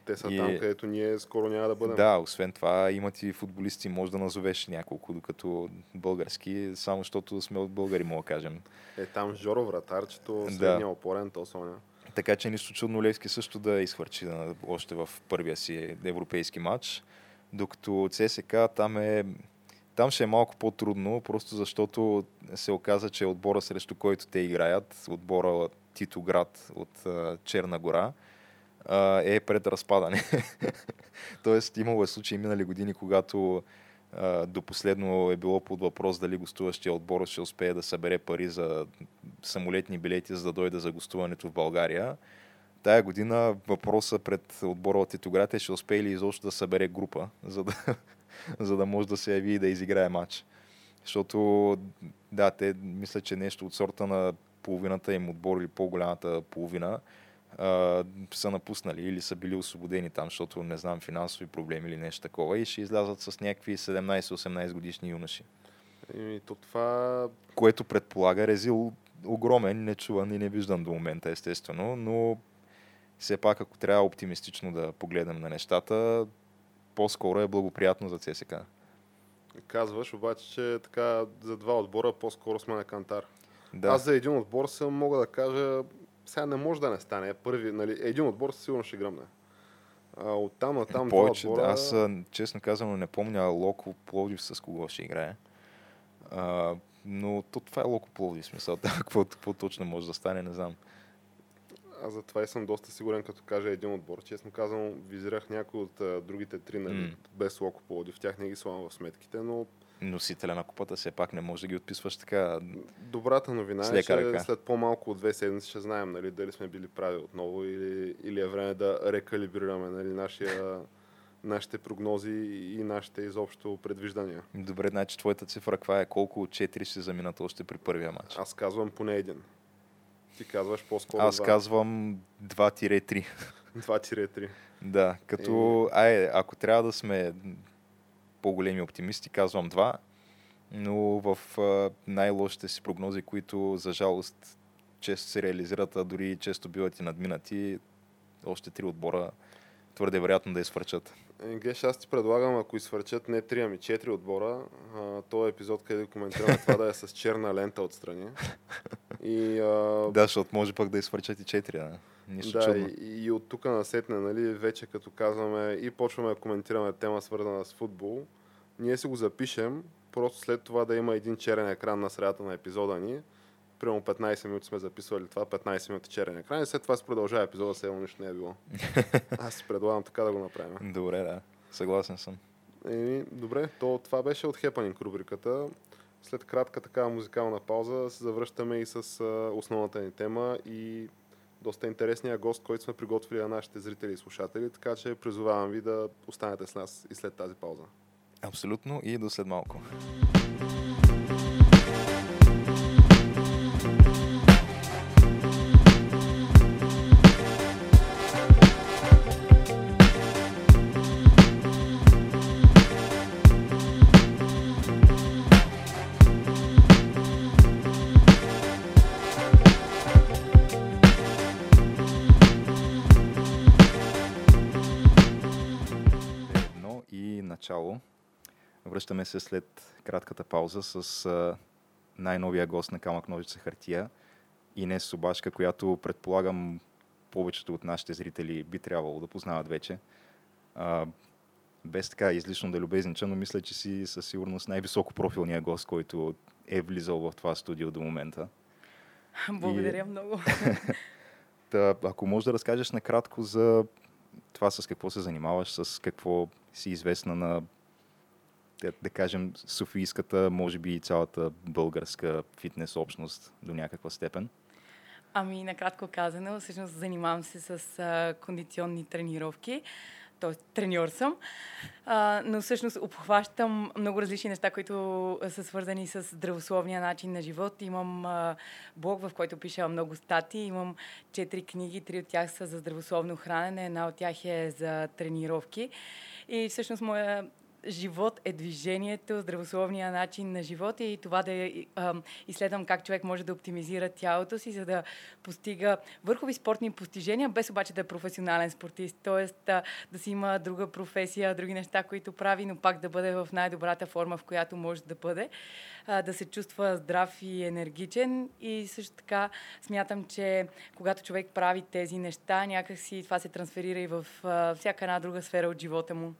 Те са и... там, където ние скоро няма да бъдем. Да, освен това имат и футболисти, може да назовеш няколко, докато български, само защото сме от българи, мога да кажем. Е, там Жоро вратарчето, средния да. опорен, то Соня. Така че нищо чудно Левски също да изхвърчи още в първия си европейски матч. Докато ЦСК там е там ще е малко по-трудно, просто защото се оказа, че отбора срещу който те играят, отбора Титоград от а, Черна гора, а, е пред разпадане. Тоест имало е случаи минали години, когато а, до последно е било под въпрос дали гостуващия отбор ще успее да събере пари за самолетни билети, за да дойде за гостуването в България. Тая година въпроса пред отбора от Титоград е ще успее ли изобщо да събере група, за да, за да може да се яви и да изиграе матч. Защото, да, те мисля, че нещо от сорта на половината им отбор или по-голямата половина а, са напуснали или са били освободени там, защото не знам, финансови проблеми или нещо такова и ще излязат с някакви 17-18 годишни юноши. И то това... Което предполага резил огромен, нечуван и не виждан до момента, естествено, но все пак, ако трябва оптимистично да погледнем на нещата, по-скоро е благоприятно за ЦСК. Казваш, обаче, че така за два отбора по-скоро сме на кантар. Да. Аз за един отбор съм мога да кажа, сега не може да не стане. Първи, нали, един отбор сигурно ще гръмне. А, от там на там Повече, отбора... да, аз честно казано не помня Локо Пловдив с кого ще играе. А, но то, това е Локо Пловдив, смисъл. Какво, какво точно може да стане, не знам. Аз за това и съм доста сигурен, като кажа един отбор. Честно казвам, визирах някои от а, другите три, нали, М. без Локо Пловдив. В тях не ги слагам в сметките, но Носителя на купата все пак не може да ги отписваш така. добрата новина е, че ръка. след по-малко от две седмици ще знаем нали, дали сме били прави отново или, или е време да рекалибрираме нали, нашия, нашите прогнози и нашите изобщо предвиждания. Добре, значи твоята цифра каква е? Колко от 4 ще заминат още при първия матч? Аз казвам поне един. Ти казваш по-скоро Аз два. казвам 2-3. 2-3. Да, като, ай, ако трябва да сме по-големи оптимисти, казвам 2, но в най-лошите си прогнози, които за жалост често се реализират, а дори често биват и надминати, още три отбора твърде вероятно да изфърчат. Геш, аз ти предлагам, ако изфърчат не 3, ами 4 отбора, а, този епизод, където коментираме това да е с черна лента отстрани. И, а, Да, защото може пък да изфърчат и 4, да. Нищо да, чудно. и, и от тук насетне, нали, вече като казваме и почваме да коментираме тема свързана с футбол, ние си го запишем, просто след това да има един черен екран на средата на епизода ни. Примерно 15 минути сме записвали това, 15 минути черен екран и след това се продължава епизода, едно нищо не е било. Аз си предлагам така да го направим. Добре, да. Съгласен съм. Еми, добре, то това беше от Happening рубриката. След кратка такава музикална пауза се завръщаме и с основната ни тема и доста интересния гост, който сме приготвили на нашите зрители и слушатели, така че призовавам ви да останете с нас и след тази пауза. Абсолютно и до след малко. Начало. Връщаме се след кратката пауза с най-новия гост на Камък Ножица Хартия. Инес Собашка, която предполагам повечето от нашите зрители би трябвало да познават вече. А, без така излишно да любезнича, но мисля, че си със сигурност най-високо профилния гост, който е влизал в това студио до момента. Благодаря много. Та, ако можеш да разкажеш накратко за това с какво се занимаваш, с какво си известна на, да, кажем, софийската, може би и цялата българска фитнес общност до някаква степен. Ами, накратко казано, всъщност занимавам се с а, кондиционни тренировки, т.е. треньор съм, а, но всъщност обхващам много различни неща, които са свързани с здравословния начин на живот. Имам а, блог, в който пиша много статии, имам четири книги, три от тях са за здравословно хранене, една от тях е за тренировки. И всъщност моя живот е движението, здравословния начин на живот и това да а, изследвам как човек може да оптимизира тялото си, за да постига върхови спортни постижения, без обаче да е професионален спортист. А, да си има друга професия, други неща, които прави, но пак да бъде в най-добрата форма, в която може да бъде. Да се чувства здрав и енергичен и също така смятам, че когато човек прави тези неща, някакси това се трансферира и в всяка една друга сфера от живота му.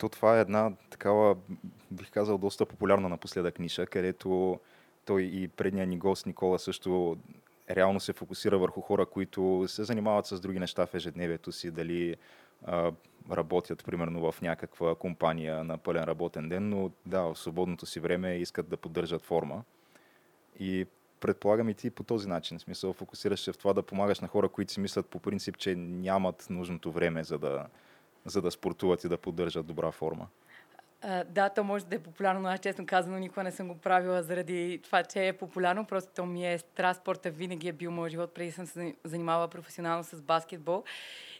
То това е една такава, бих казал, доста популярна напоследък ниша, където той и предния ни гост Никола също реално се фокусира върху хора, които се занимават с други неща в ежедневието си, дали а, работят примерно в някаква компания на пълен работен ден, но да, в свободното си време искат да поддържат форма. И предполагам и ти по този начин, в смисъл фокусираш се в това да помагаш на хора, които си мислят по принцип, че нямат нужното време за да, за да спортуват и да поддържат добра форма. Uh, да, то може да е популярно, но аз честно казано никога не съм го правила заради това, че е популярно. Просто то ми е страст. Спорта винаги е бил моят живот. Преди съм се занимавала професионално с баскетбол.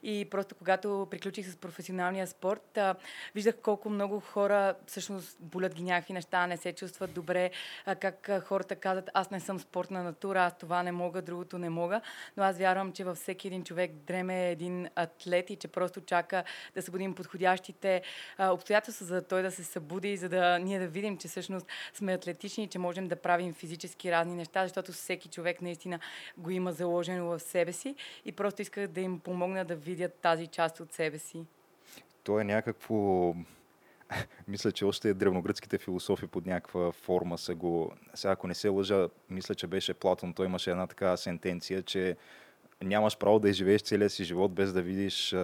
И просто когато приключих с професионалния спорт, а, виждах колко много хора всъщност болят ги някакви неща, не се чувстват добре, а, как а, хората казват, аз не съм спортна натура, аз това не мога, другото не мога. Но аз вярвам, че във всеки един човек дреме един атлет и че просто чака да събудим подходящите а, обстоятелства, за да той да се събуди, за да ние да видим, че всъщност сме атлетични, че можем да правим физически разни неща, защото всеки човек наистина го има заложено в себе си и просто исках да им помогна да видят тази част от себе си. То е някакво... мисля, че още древногръцките философи под някаква форма са го... Сега, ако не се лъжа, мисля, че беше Платон. Той имаше една такава сентенция, че нямаш право да изживееш целия си живот без да видиш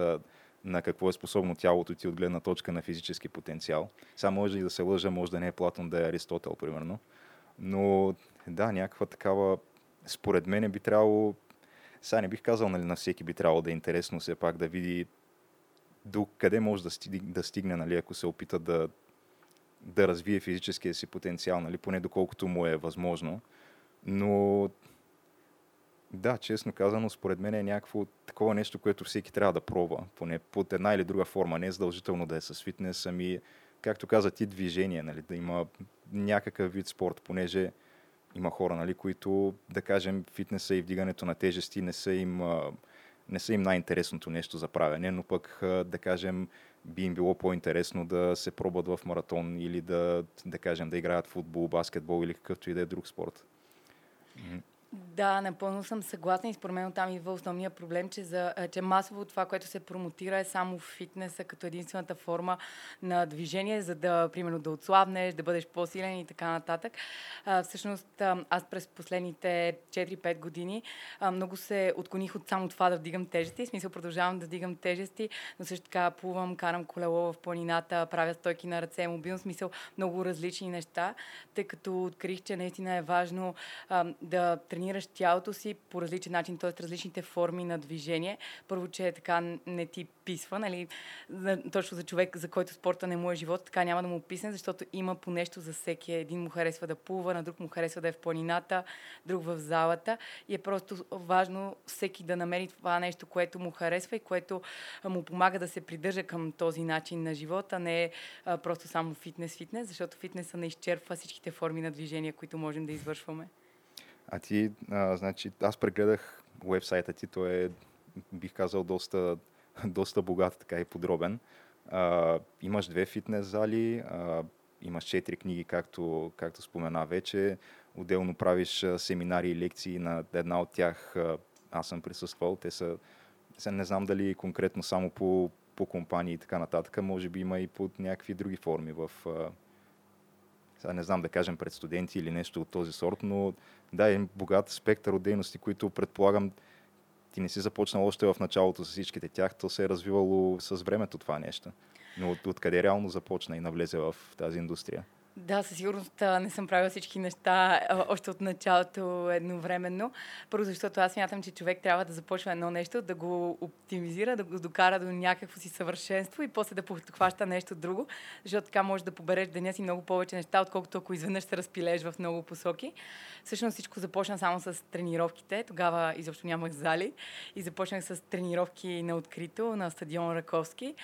на какво е способно тялото ти от гледна точка на физически потенциал. Сега може и да се лъжа, може да не е Платон, да е Аристотел, примерно. Но да, някаква такава, според мен би трябвало сега не бих казал, нали, на всеки би трябвало да е интересно все пак да види до къде може да стигне, да стигне нали, ако се опита да, да развие физическия си потенциал, нали, поне доколкото му е възможно. Но да, честно казано, според мен е някакво такова нещо, което всеки трябва да пробва, поне под една или друга форма. Не е задължително да е с фитнес, ами, както каза ти, движение, нали, да има някакъв вид спорт, понеже има хора, нали, които, да кажем, фитнеса и вдигането на тежести не са им, не са им най-интересното нещо за правене, но пък, да кажем, би им било по-интересно да се пробват в маратон или да, да кажем, да играят футбол, баскетбол или какъвто и да е друг спорт. Да, напълно съм съгласна и според мен там идва основния проблем, че, за, че масово това, което се промотира е само фитнеса като единствената форма на движение, за да, примерно, да отслабнеш, да бъдеш по-силен и така нататък. А, всъщност, аз през последните 4-5 години а, много се отклоних от само това да вдигам тежести. В смисъл продължавам да вдигам тежести, но също така плувам, карам колело в планината, правя стойки на ръце, мобилно смисъл, много различни неща, тъй като открих, че наистина е важно а, да тренираш тялото си по различен начин, т.е. различните форми на движение. Първо, че е така не ти писва, нали? точно за човек, за който спорта не му е живот, така няма да му писне, защото има по нещо за всеки. Един му харесва да плува, на друг му харесва да е в планината, друг в залата. И е просто важно всеки да намери това нещо, което му харесва и което му помага да се придържа към този начин на живота, а не просто само фитнес-фитнес, защото фитнеса не изчерпва всичките форми на движение, които можем да извършваме. А ти, а, значи, аз прегледах вебсайта ти, той е, бих казал, доста, доста богат, така и подробен. А, имаш две фитнес зали, а, имаш четири книги, както, както спомена вече. Отделно правиш семинари и лекции на една от тях. Аз съм присъствал. Те са, не знам дали конкретно само по, по компании и така нататък. Може би има и под някакви други форми в, сега не знам да кажем пред студенти или нещо от този сорт, но да, е богат спектър от дейности, които предполагам ти не си започнал още в началото с всичките тях, то се е развивало с времето това нещо. Но от, откъде реално започна и навлезе в тази индустрия? Да, със сигурност не съм правила всички неща още от началото едновременно. Първо, защото аз смятам, че човек трябва да започва едно нещо, да го оптимизира, да го докара до някакво си съвършенство и после да подхваща нещо друго, защото така можеш да побереш деня си много повече неща, отколкото ако изведнъж се разпилеш в много посоки. Всъщност всичко започна само с тренировките. Тогава изобщо нямах зали и започнах с тренировки на открито на стадион Раковски.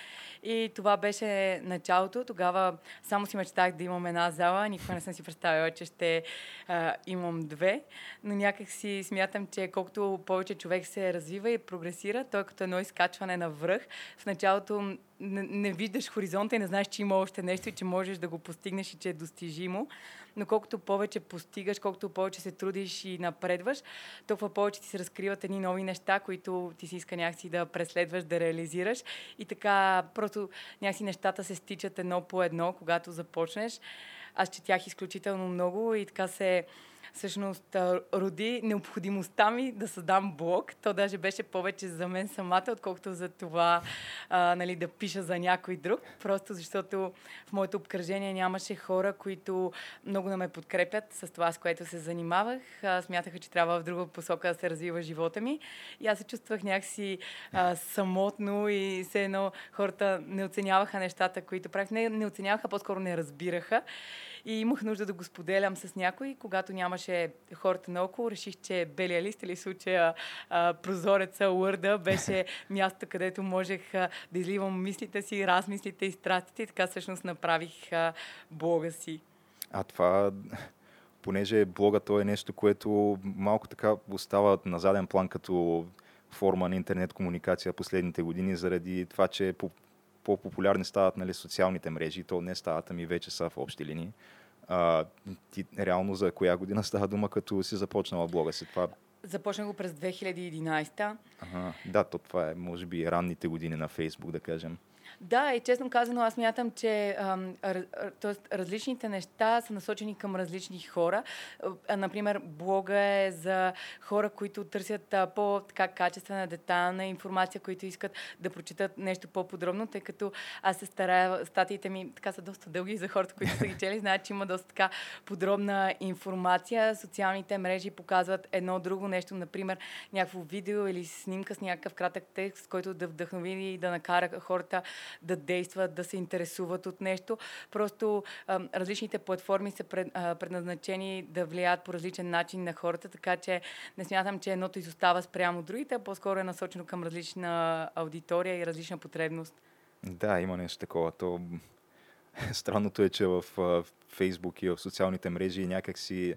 И това беше началото. Тогава само си мечтах да имам една зала. Никога не съм си представила, че ще а, имам две. Но някак си смятам, че колкото повече човек се развива и прогресира, той е като едно изкачване на връх. В началото не, не виждаш хоризонта и не знаеш, че има още нещо и че можеш да го постигнеш и че е достижимо. Но колкото повече постигаш, колкото повече се трудиш и напредваш, толкова повече ти се разкриват едни нови неща, които ти си иска някакси да преследваш, да реализираш. И така просто някакси нещата се стичат едно по едно, когато започнеш. Аз четях изключително много и така се всъщност роди необходимостта ми да създам блог. То даже беше повече за мен самата, отколкото за това а, нали, да пиша за някой друг. Просто защото в моето обкръжение нямаше хора, които много да ме подкрепят с това, с което се занимавах. А, смятаха, че трябва в друга посока да се развива живота ми. И аз се чувствах някакси а, самотно и все едно хората не оценяваха нещата, които правих. Не, не оценяваха, по-скоро не разбираха. И имах нужда да го споделям с някой. Когато нямаше хората наоколо, реших, че белия лист или случая а, прозореца, Word беше място, където можех а, да изливам мислите си, размислите и страстите. И така всъщност направих а, блога си. А това понеже блога то е нещо, което малко така остава на заден план като форма на интернет комуникация последните години, заради това, че по-популярни стават нали, социалните мрежи, то не стават, ами вече са в общи линии. А, ти реално за коя година става дума, като си започнала блога си? Това... Започнах го през 2011. Ага, да, то това е, може би, ранните години на Фейсбук, да кажем. Да, и честно казано, аз мятам, че ам, р, тоест, различните неща са насочени към различни хора. А, например, блога е за хора, които търсят а, по-качествена, детална информация, които искат да прочитат нещо по-подробно, тъй като аз се старая, статиите ми така са доста дълги за хората, които са ги чели, знаят, че има доста така подробна информация. Социалните мрежи показват едно друго нещо, например, някакво видео или снимка с някакъв кратък текст, който да вдъхнови и да накара хората да действат, да се интересуват от нещо. Просто различните платформи са предназначени да влияят по различен начин на хората, така че не смятам, че едното изостава спрямо другите, а по-скоро е насочено към различна аудитория и различна потребност. Да, има нещо такова. То... Странното е, че в Фейсбук и в социалните мрежи някакси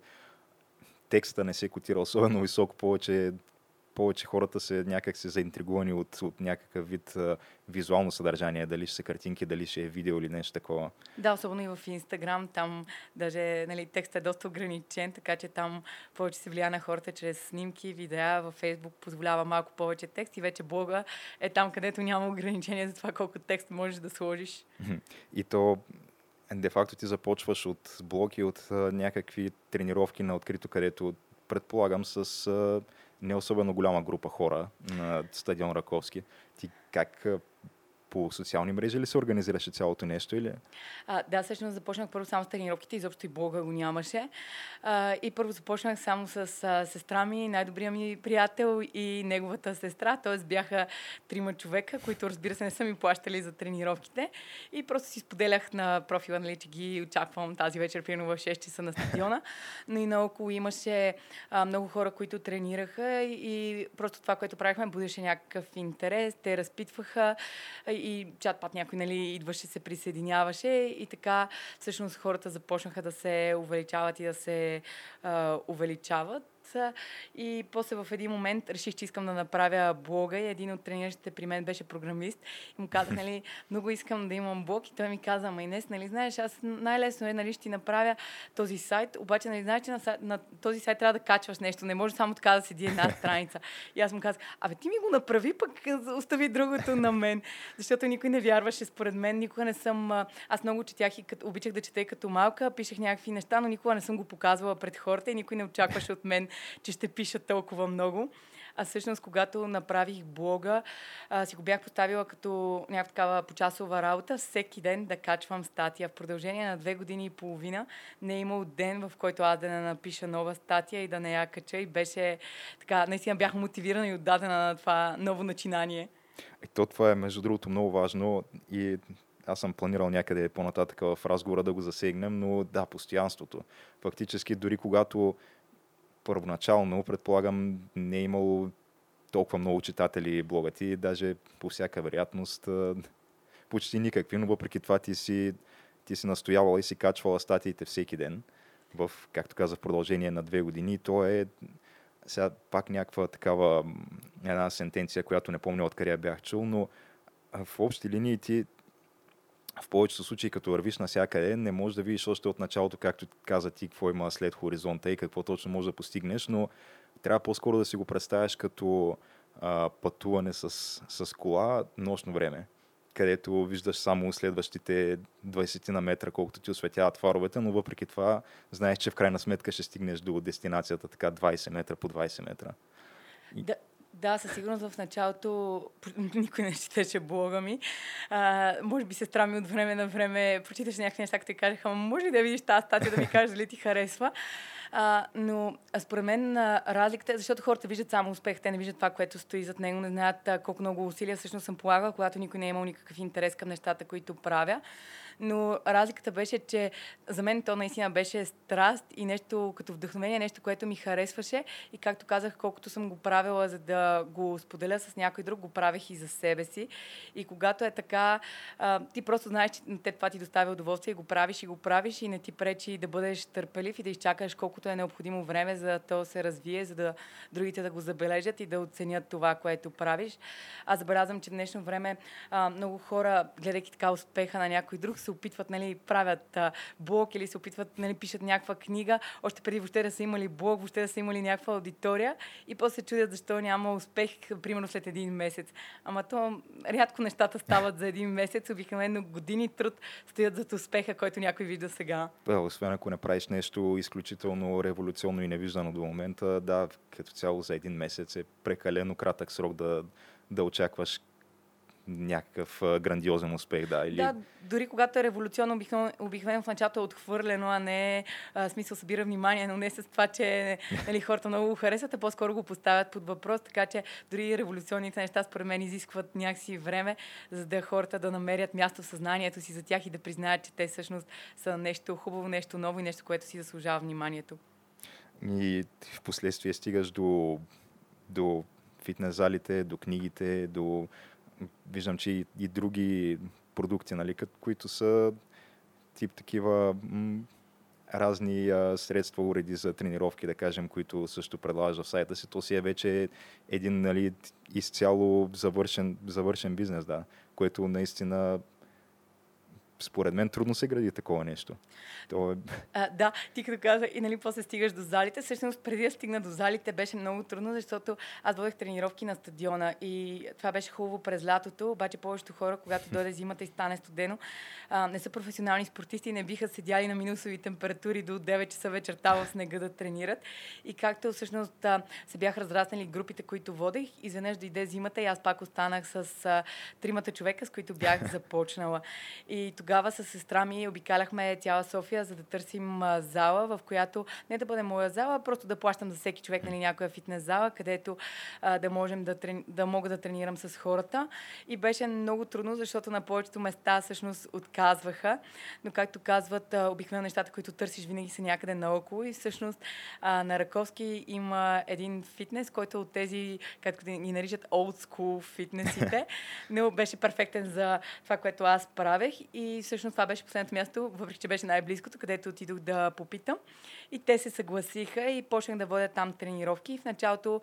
текста не се котира особено високо, повече повече хората са някак се заинтригувани от, от някакъв вид а, визуално съдържание, дали ще са картинки, дали ще е видео или нещо такова. Да, особено и в Инстаграм, там даже нали, текстът е доста ограничен, така че там повече се влия на хората чрез снимки, видеа, във Фейсбук позволява малко повече текст и вече блога е там, където няма ограничение за това колко текст можеш да сложиш. И то де-факто ти започваш от блоки, от а, някакви тренировки на открито, където предполагам с а, не особено голяма група хора на стадион Раковски. Ти как по социални мрежи ли се организираше цялото нещо? Или? А, да, всъщност започнах първо само с тренировките, изобщо и блога го нямаше. А, и първо започнах само с а, сестра ми, най-добрия ми приятел и неговата сестра. Т.е. бяха трима човека, които разбира се не са ми плащали за тренировките. И просто си споделях на профила, нали, че ги очаквам тази вечер, примерно в 6 часа на стадиона. Но и наоколо имаше а, много хора, които тренираха и просто това, което правихме, будеше някакъв интерес. Те разпитваха и чат пат някой нали, идваше, се присъединяваше и така всъщност хората започнаха да се увеличават и да се а, увеличават и после в един момент реших, че искам да направя блога и един от трениращите при мен беше програмист. И му казах, нали, много искам да имам блог. И той ми каза, ама Инес, нали, знаеш, аз най-лесно е, нали, ще ти направя този сайт, обаче, нали, знаеш, че на, на този сайт трябва да качваш нещо, не може само така да седи една страница. И аз му казах, абе ти ми го направи, пък остави другото на мен, защото никой не вярваше според мен, никога не съм, аз много четях и като, обичах да чете като малка, пишех някакви неща, но никога не съм го показвала пред хората и никой не очакваше от мен че ще пиша толкова много. А всъщност, когато направих блога, а, си го бях поставила като някаква такава почасова работа, всеки ден да качвам статия. В продължение на две години и половина не е имал ден, в който аз да не напиша нова статия и да не я кача. И беше така, наистина бях мотивирана и отдадена на това ново начинание. И то това е, между другото, много важно и аз съм планирал някъде по-нататък в разговора да го засегнем, но да, постоянството. Фактически, дори когато първоначално, предполагам, не е имало толкова много читатели блога ти, даже по всяка вероятност почти никакви, но въпреки това ти си, ти си настоявала и си качвала статиите всеки ден, в, както каза, в продължение на две години. И то е сега пак някаква такава една сентенция, която не помня откъде я бях чул, но в общи линии ти в повечето случаи, като вървиш навсякъде, не можеш да видиш още от началото, както каза ти, какво има след хоризонта и какво точно можеш да постигнеш, но трябва по-скоро да си го представяш като а, пътуване с, с кола нощно време. където виждаш само следващите 20 на метра, колкото ти осветяват фаровете, но въпреки това знаеш, че в крайна сметка ще стигнеш до дестинацията така 20 метра по 20 метра. Да, да, със сигурност в началото никой не четеше блога ми. А, може би се страми от време на време, прочиташ някакви неща, като ти кажеха, може ли да видиш тази статия, да ми кажеш дали ти харесва. А, но според мен а, разликата е, защото хората виждат само успех, те не виждат това, което стои зад него, не знаят а, колко много усилия всъщност съм полагала, когато никой не е имал никакъв интерес към нещата, които правя. Но разликата беше, че за мен то наистина беше страст и нещо като вдъхновение, нещо, което ми харесваше. И както казах, колкото съм го правила, за да го споделя с някой друг, го правех и за себе си. И когато е така, ти просто знаеш, че те това ти доставя удоволствие и го правиш и го правиш и не ти пречи да бъдеш търпелив и да изчакаш колкото е необходимо време, за да то се развие, за да другите да го забележат и да оценят това, което правиш. Аз забелязвам, че в днешно време много хора, гледайки така успеха на някой друг, се опитват, нали, правят а, блог или се опитват, нали, пишат някаква книга, още преди въобще да са имали блог, въобще да са имали някаква аудитория и после се чудят защо няма успех, примерно след един месец. Ама то рядко нещата стават за един месец, обикновено години труд стоят зад успеха, който някой вижда сега. Да, освен ако не правиш нещо изключително революционно и невиждано до момента, да, като цяло за един месец е прекалено кратък срок да, да очакваш някакъв а, грандиозен успех, да. Или... Да, дори когато е революционно, обикновено, обикновено в началото е отхвърлено, а не а, смисъл събира внимание, но не с това, че нали, хората много го харесват, а по-скоро го поставят под въпрос, така че дори революционните неща според мен изискват някакси време, за да хората да намерят място в съзнанието си за тях и да признаят, че те всъщност са нещо хубаво, нещо ново и нещо, което си заслужава вниманието. И в последствие стигаш до, до фитнес залите, до книгите, до виждам, че и, и други продукти, нали, които са тип такива м- разни а, средства, уреди за тренировки, да кажем, които също предлагаш в сайта си. То си е вече един нали, изцяло завършен, завършен бизнес, да, което наистина според мен трудно се гради такова нещо. То е... а, да, ти като каза и нали после стигаш до залите, всъщност преди да стигна до залите беше много трудно, защото аз водех тренировки на стадиона и това беше хубаво през лятото, обаче повечето хора, когато дойде зимата и стане студено, а, не са професионални спортисти и не биха седяли на минусови температури до 9 часа вечерта в снега да тренират. И както всъщност а, се бях разраснали групите, които водех, изведнъж дойде зимата и аз пак останах с а, тримата човека, с които бях започнала. И тогава с сестра ми обикаляхме цяла София, за да търсим а, зала, в която не да бъде моя зала, просто да плащам за всеки човек нали, някоя фитнес зала, където а, да, можем да, трени... да мога да тренирам с хората. И беше много трудно, защото на повечето места всъщност отказваха. Но както казват, обикновено нещата, които търсиш, винаги са някъде наоколо. И всъщност а, на Раковски има един фитнес, който от тези, както ни наричат, old school фитнесите, но беше перфектен за това, което аз правех. И всъщност това беше последното място, въпреки че беше най-близкото, където отидох да попитам. И те се съгласиха и почнах да водя там тренировки. И в началото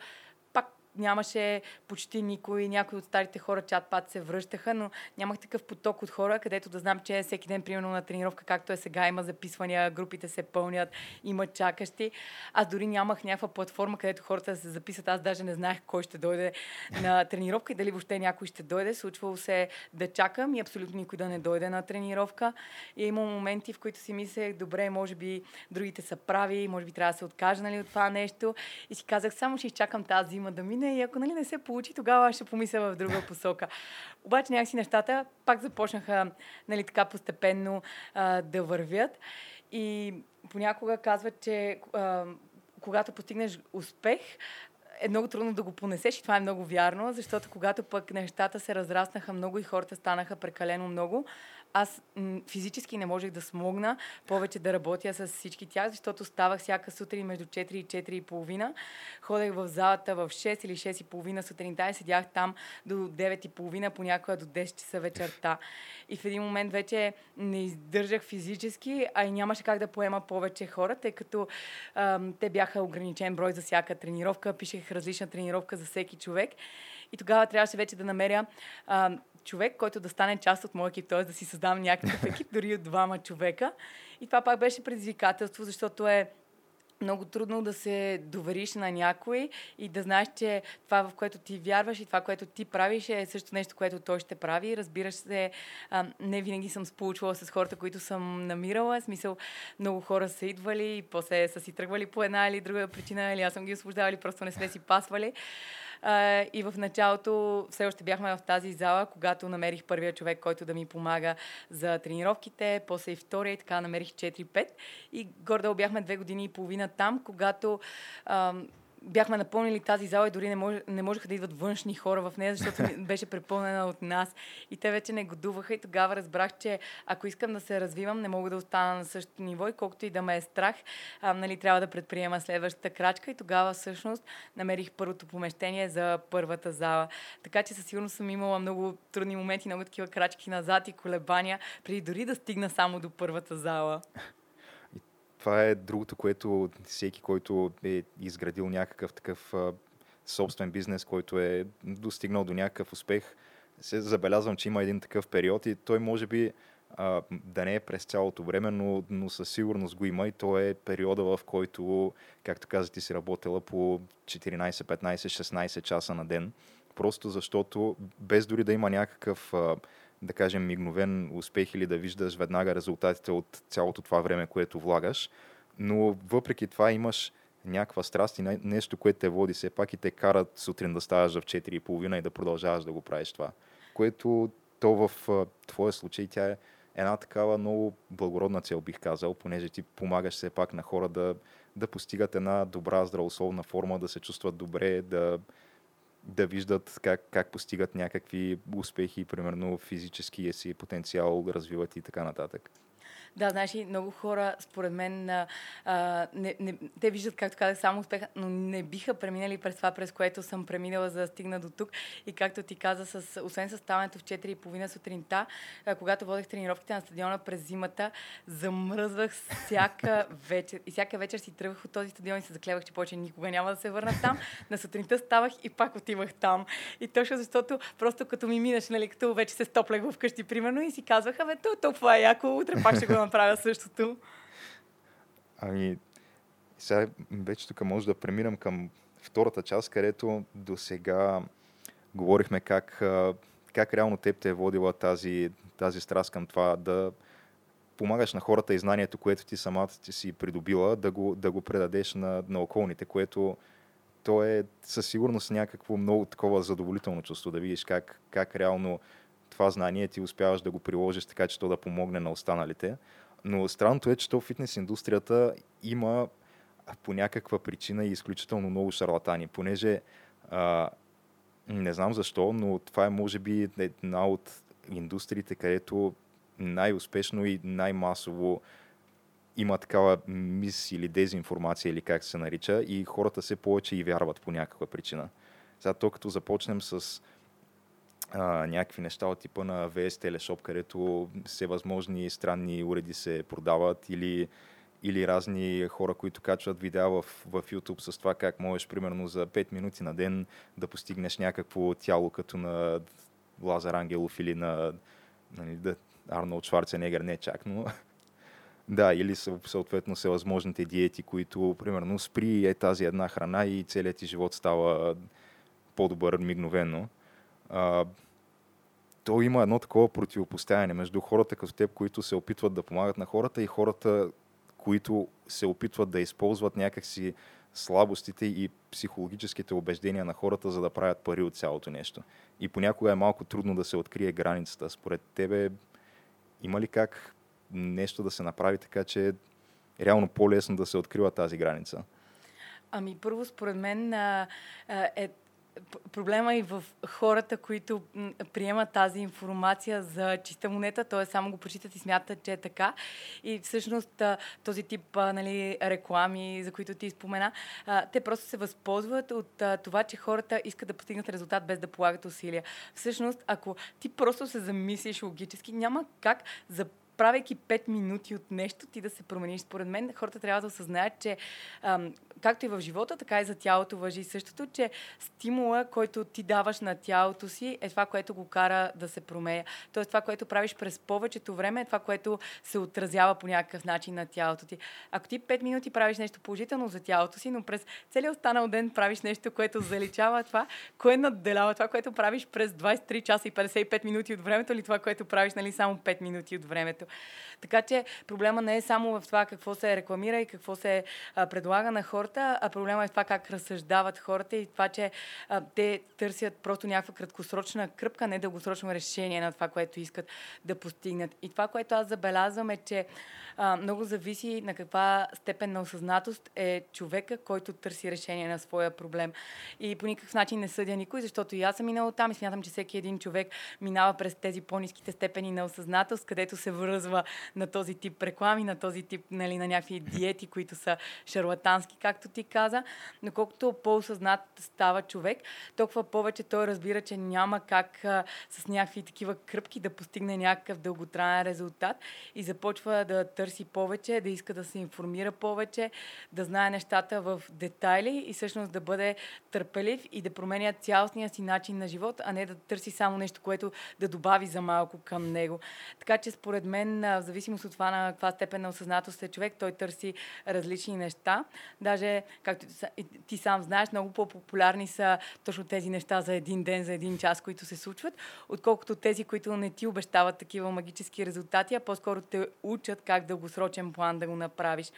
нямаше почти никой, някои от старите хора чат пат се връщаха, но нямах такъв поток от хора, където да знам, че всеки ден, примерно на тренировка, както е сега, има записвания, групите се пълнят, има чакащи. Аз дори нямах някаква платформа, където хората да се записат. Аз даже не знаех кой ще дойде на тренировка и дали въобще някой ще дойде. Случвало се да чакам и абсолютно никой да не дойде на тренировка. И има моменти, в които си мислех, добре, може би другите са прави, може би трябва да се откажа нали, от това нещо. И си казах, само ще изчакам тази зима да мине не, и ако нали, не се получи, тогава ще помисля в друга посока. Обаче някакси нещата пак започнаха нали, така постепенно а, да вървят. И понякога казват, че а, когато постигнеш успех, е много трудно да го понесеш и това е много вярно, защото когато пък нещата се разраснаха много и хората станаха прекалено много, аз м- физически не можех да смогна повече да работя с всички тях, защото ставах всяка сутрин между 4 и 4 и половина. Ходех в залата в 6 или 6 и половина сутринта и седях там до 9 и половина, понякога до 10 часа вечерта. И в един момент вече не издържах физически, а и нямаше как да поема повече хора, тъй като ам, те бяха ограничен брой за всяка тренировка, пишех различна тренировка за всеки човек. И тогава трябваше вече да намеря ам, човек, който да стане част от моя екип, т.е. да си създам някакъв екип, дори от двама човека. И това пак беше предизвикателство, защото е много трудно да се довериш на някой и да знаеш, че това, в което ти вярваш и това, което ти правиш, е също нещо, което той ще прави. Разбираш се, а, не винаги съм сполучвала с хората, които съм намирала. В смисъл, много хора са идвали и после са си тръгвали по една или друга причина, или аз съм ги освобождавали, просто не сме си пасвали. И в началото все още бяхме в тази зала, когато намерих първия човек, който да ми помага за тренировките, после и втория и така намерих 4-5. И гордо бяхме две години и половина там, когато uh, бяхме напълнили тази зала и дори не, мож, не можеха да идват външни хора в нея, защото беше препълнена от нас. И те вече не годуваха и тогава разбрах, че ако искам да се развивам, не мога да остана на същото ниво и колкото и да ме е страх, а, нали, трябва да предприема следващата крачка и тогава всъщност намерих първото помещение за първата зала. Така че със сигурност съм имала много трудни моменти, много такива крачки назад и колебания, преди дори да стигна само до първата зала това е другото, което всеки, който е изградил някакъв такъв а, собствен бизнес, който е достигнал до някакъв успех, се забелязвам, че има един такъв период и той може би а, да не е през цялото време, но, но със сигурност го има и то е периода, в който, както каза, ти си работила по 14, 15, 16 часа на ден. Просто защото без дори да има някакъв а, да кажем, мигновен успех или да виждаш веднага резултатите от цялото това време, което влагаш, но въпреки това имаш някаква страст и нещо, което те води все пак и те карат сутрин да ставаш в 4.30 и да продължаваш да го правиш това. Което то в твоя случай тя е една такава много благородна цел, бих казал, понеже ти помагаш все пак на хора да, да постигат една добра здравословна форма, да се чувстват добре, да, да виждат как, как постигат някакви успехи, примерно физическия си потенциал, развиват и така нататък. Да, знаеш ли, много хора, според мен, а, не, не, те виждат, както казах, само успеха, но не биха преминали през това, през което съм преминала, за да стигна до тук. И както ти каза, с, освен с ставането в 4.30 сутринта, а, когато водех тренировките на стадиона през зимата, замръзвах всяка вечер. И всяка вечер си тръгвах от този стадион и се заклевах, че повече никога няма да се върна там. На сутринта ставах и пак отивах там. И точно защото просто като ми минаш, нали, като вече се стоплях вкъщи, примерно, и си казваха, бе, то, това е яко, утре пак ще го направя същото. Ами, сега вече тук може да преминем към втората част, където до сега говорихме как, как реално теб те е водила тази, тази страст към това да помагаш на хората и знанието, което ти самата ти си придобила, да го, да го предадеш на, на околните, което то е със сигурност някакво много такова задоволително чувство, да видиш как, как реално това знание ти успяваш да го приложиш така, че то да помогне на останалите. Но странното е, че то фитнес индустрията има по някаква причина и изключително много шарлатани, понеже а, не знам защо, но това е може би една от индустриите, където най-успешно и най-масово има такава мис или дезинформация или как се нарича и хората се повече и вярват по някаква причина. Сега то като започнем с а, някакви неща от типа на VS Teleshop, където всевъзможни странни уреди се продават или, или разни хора, които качват видеа в, в YouTube с това как можеш примерно за 5 минути на ден да постигнеш някакво тяло като на Лазар Ангелов или на нали, да, Арнолд Шварценегер, не чак, но да, или съответно всевъзможните диети, които примерно спри е тази една храна и целият ти живот става по-добър мигновено. А, то има едно такова противопоставяне между хората като теб, които се опитват да помагат на хората и хората, които се опитват да използват някакси слабостите и психологическите убеждения на хората, за да правят пари от цялото нещо. И понякога е малко трудно да се открие границата. Според тебе има ли как нещо да се направи така, че е реално по-лесно да се открива тази граница? Ами първо, според мен е проблема и в хората, които приемат тази информация за чиста монета, т.е. само го почитат и смятат, че е така. И всъщност този тип нали, реклами, за които ти спомена, те просто се възползват от това, че хората искат да постигнат резултат без да полагат усилия. Всъщност, ако ти просто се замислиш логически, няма как за правейки 5 минути от нещо, ти да се промениш. Според мен хората трябва да осъзнаят, че ам, както и в живота, така и за тялото въжи същото, че стимула, който ти даваш на тялото си, е това, което го кара да се променя. Тоест това, което правиш през повечето време, е това, което се отразява по някакъв начин на тялото ти. Ако ти 5 минути правиш нещо положително за тялото си, но през целият останал ден правиш нещо, което заличава това, кое надделява това, което правиш през 23 часа и 55 минути от времето или това, което правиш нали, само 5 минути от времето. Така че проблема не е само в това какво се рекламира и какво се а, предлага на хората, а проблема е в това как разсъждават хората и това, че а, те търсят просто някаква краткосрочна кръпка, не дългосрочно решение на това, което искат да постигнат. И това, което аз забелязвам е, че а, много зависи на каква степен на осъзнатост е човека, който търси решение на своя проблем. И по никакъв начин не съдя никой, защото и аз съм минала там и смятам, че всеки един човек минава през тези по-низките степени на осъзнатост, където се връзва на този тип реклами, на този тип, нали, на някакви диети, които са шарлатански, както ти каза. Но колкото по-осъзнат става човек, толкова повече той разбира, че няма как а, с някакви такива кръпки да постигне някакъв дълготраен резултат и започва да търси повече, да иска да се информира повече, да знае нещата в детайли и всъщност да бъде търпелив и да променя цялостния си начин на живот, а не да търси само нещо, което да добави за малко към него. Така че според мен, в зависимост от това на каква степен на осъзнатост е човек, той търси различни неща. Даже, както ти сам знаеш, много по-популярни са точно тези неща за един ден, за един час, които се случват, отколкото тези, които не ти обещават такива магически резултати, а по-скоро те учат как дългосрочен план да го направиш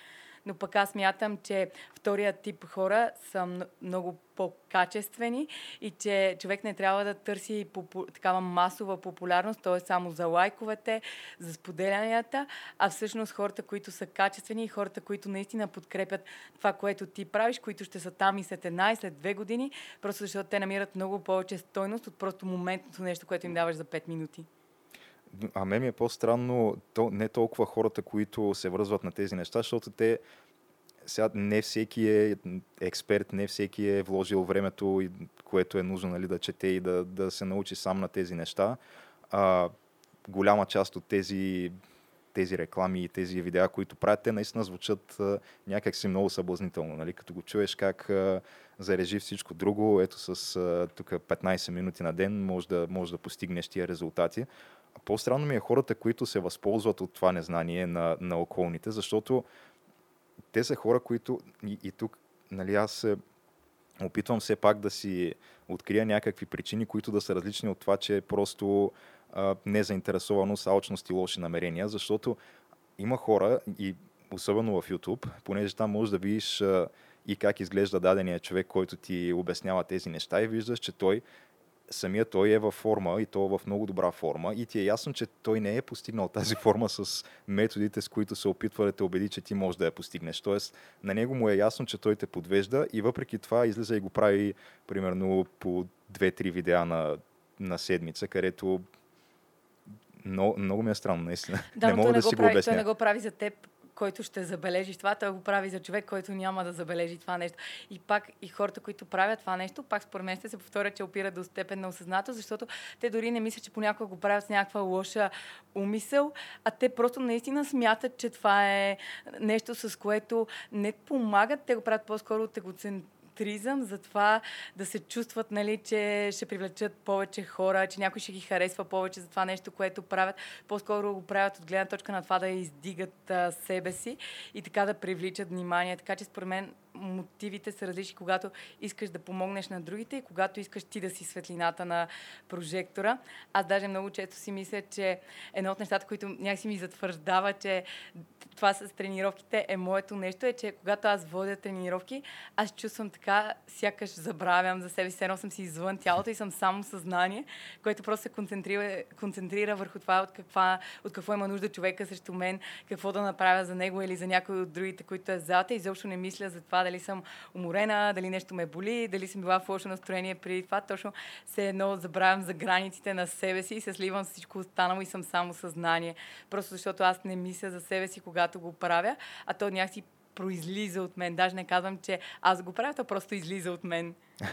но пък аз мятам, че вторият тип хора са много по-качествени и че човек не трябва да търси попу... такава масова популярност, т.е. само за лайковете, за споделянията, а всъщност хората, които са качествени и хората, които наистина подкрепят това, което ти правиш, които ще са там и след една и след две години, просто защото те намират много повече стойност от просто моментното нещо, което им даваш за 5 минути. А мен ми е по-странно то, не толкова хората, които се връзват на тези неща, защото те сега не всеки е експерт, не всеки е вложил времето, което е нужно нали, да чете и да, да се научи сам на тези неща. А, голяма част от тези, тези реклами и тези видеа, които правят, те наистина звучат а, някакси много съблазнително. Нали? Като го чуеш как а, зарежи всичко друго, ето с тук 15 минути на ден може да, може да постигнеш тия резултати. По-странно ми е хората, които се възползват от това незнание на, на околните, защото те са хора, които и, и тук, нали, аз опитвам все пак да си открия някакви причини, които да са различни от това, че е просто а, незаинтересованост, алчност и лоши намерения, защото има хора и особено в YouTube, понеже там можеш да видиш а, и как изглежда дадения човек, който ти обяснява тези неща и виждаш, че той самия той е във форма и то в много добра форма и ти е ясно, че той не е постигнал тази форма с методите, с които се опитва да те убеди, че ти можеш да я постигнеш. Тоест, на него му е ясно, че той те подвежда и въпреки това излиза и го прави примерно по 2-3 видеа на, на седмица, където много, много ми е странно, наистина. Да, не мога да не си прави, го обясня. Той не го прави за теб който ще забележи това, той го прави за човек, който няма да забележи това нещо. И пак и хората, които правят това нещо, пак според мен ще се повторят, че опират до степен на осъзнато, защото те дори не мислят, че понякога го правят с някаква лоша умисъл, а те просто наистина смятат, че това е нещо, с което не помагат, те го правят по-скоро от егоцентризъм тризъм, за това да се чувстват, нали, че ще привлечат повече хора, че някой ще ги харесва повече за това нещо, което правят. По-скоро го правят от гледна точка на това да издигат а, себе си и така да привличат внимание. Така че според мен мотивите са различни, когато искаш да помогнеш на другите и когато искаш ти да си светлината на прожектора. Аз даже много често си мисля, че едно от нещата, които някакси ми затвърждава, че това с тренировките е моето нещо, е, че когато аз водя тренировки, аз чувствам така, сякаш забравям за себе си, едно съм си извън тялото и съм само съзнание, което просто се концентрира, концентрира върху това от, каква, от какво има нужда човека срещу мен, какво да направя за него или за някой от другите, които е зад и изобщо не мисля за това дали съм уморена, дали нещо ме боли, дали съм била в лошо настроение преди това. Точно се едно забравям за границите на себе си и се сливам с всичко останало и съм само съзнание. Просто защото аз не мисля за себе си, когато го правя, а то някакси произлиза от мен. Даже не казвам, че аз го правя, то просто излиза от мен.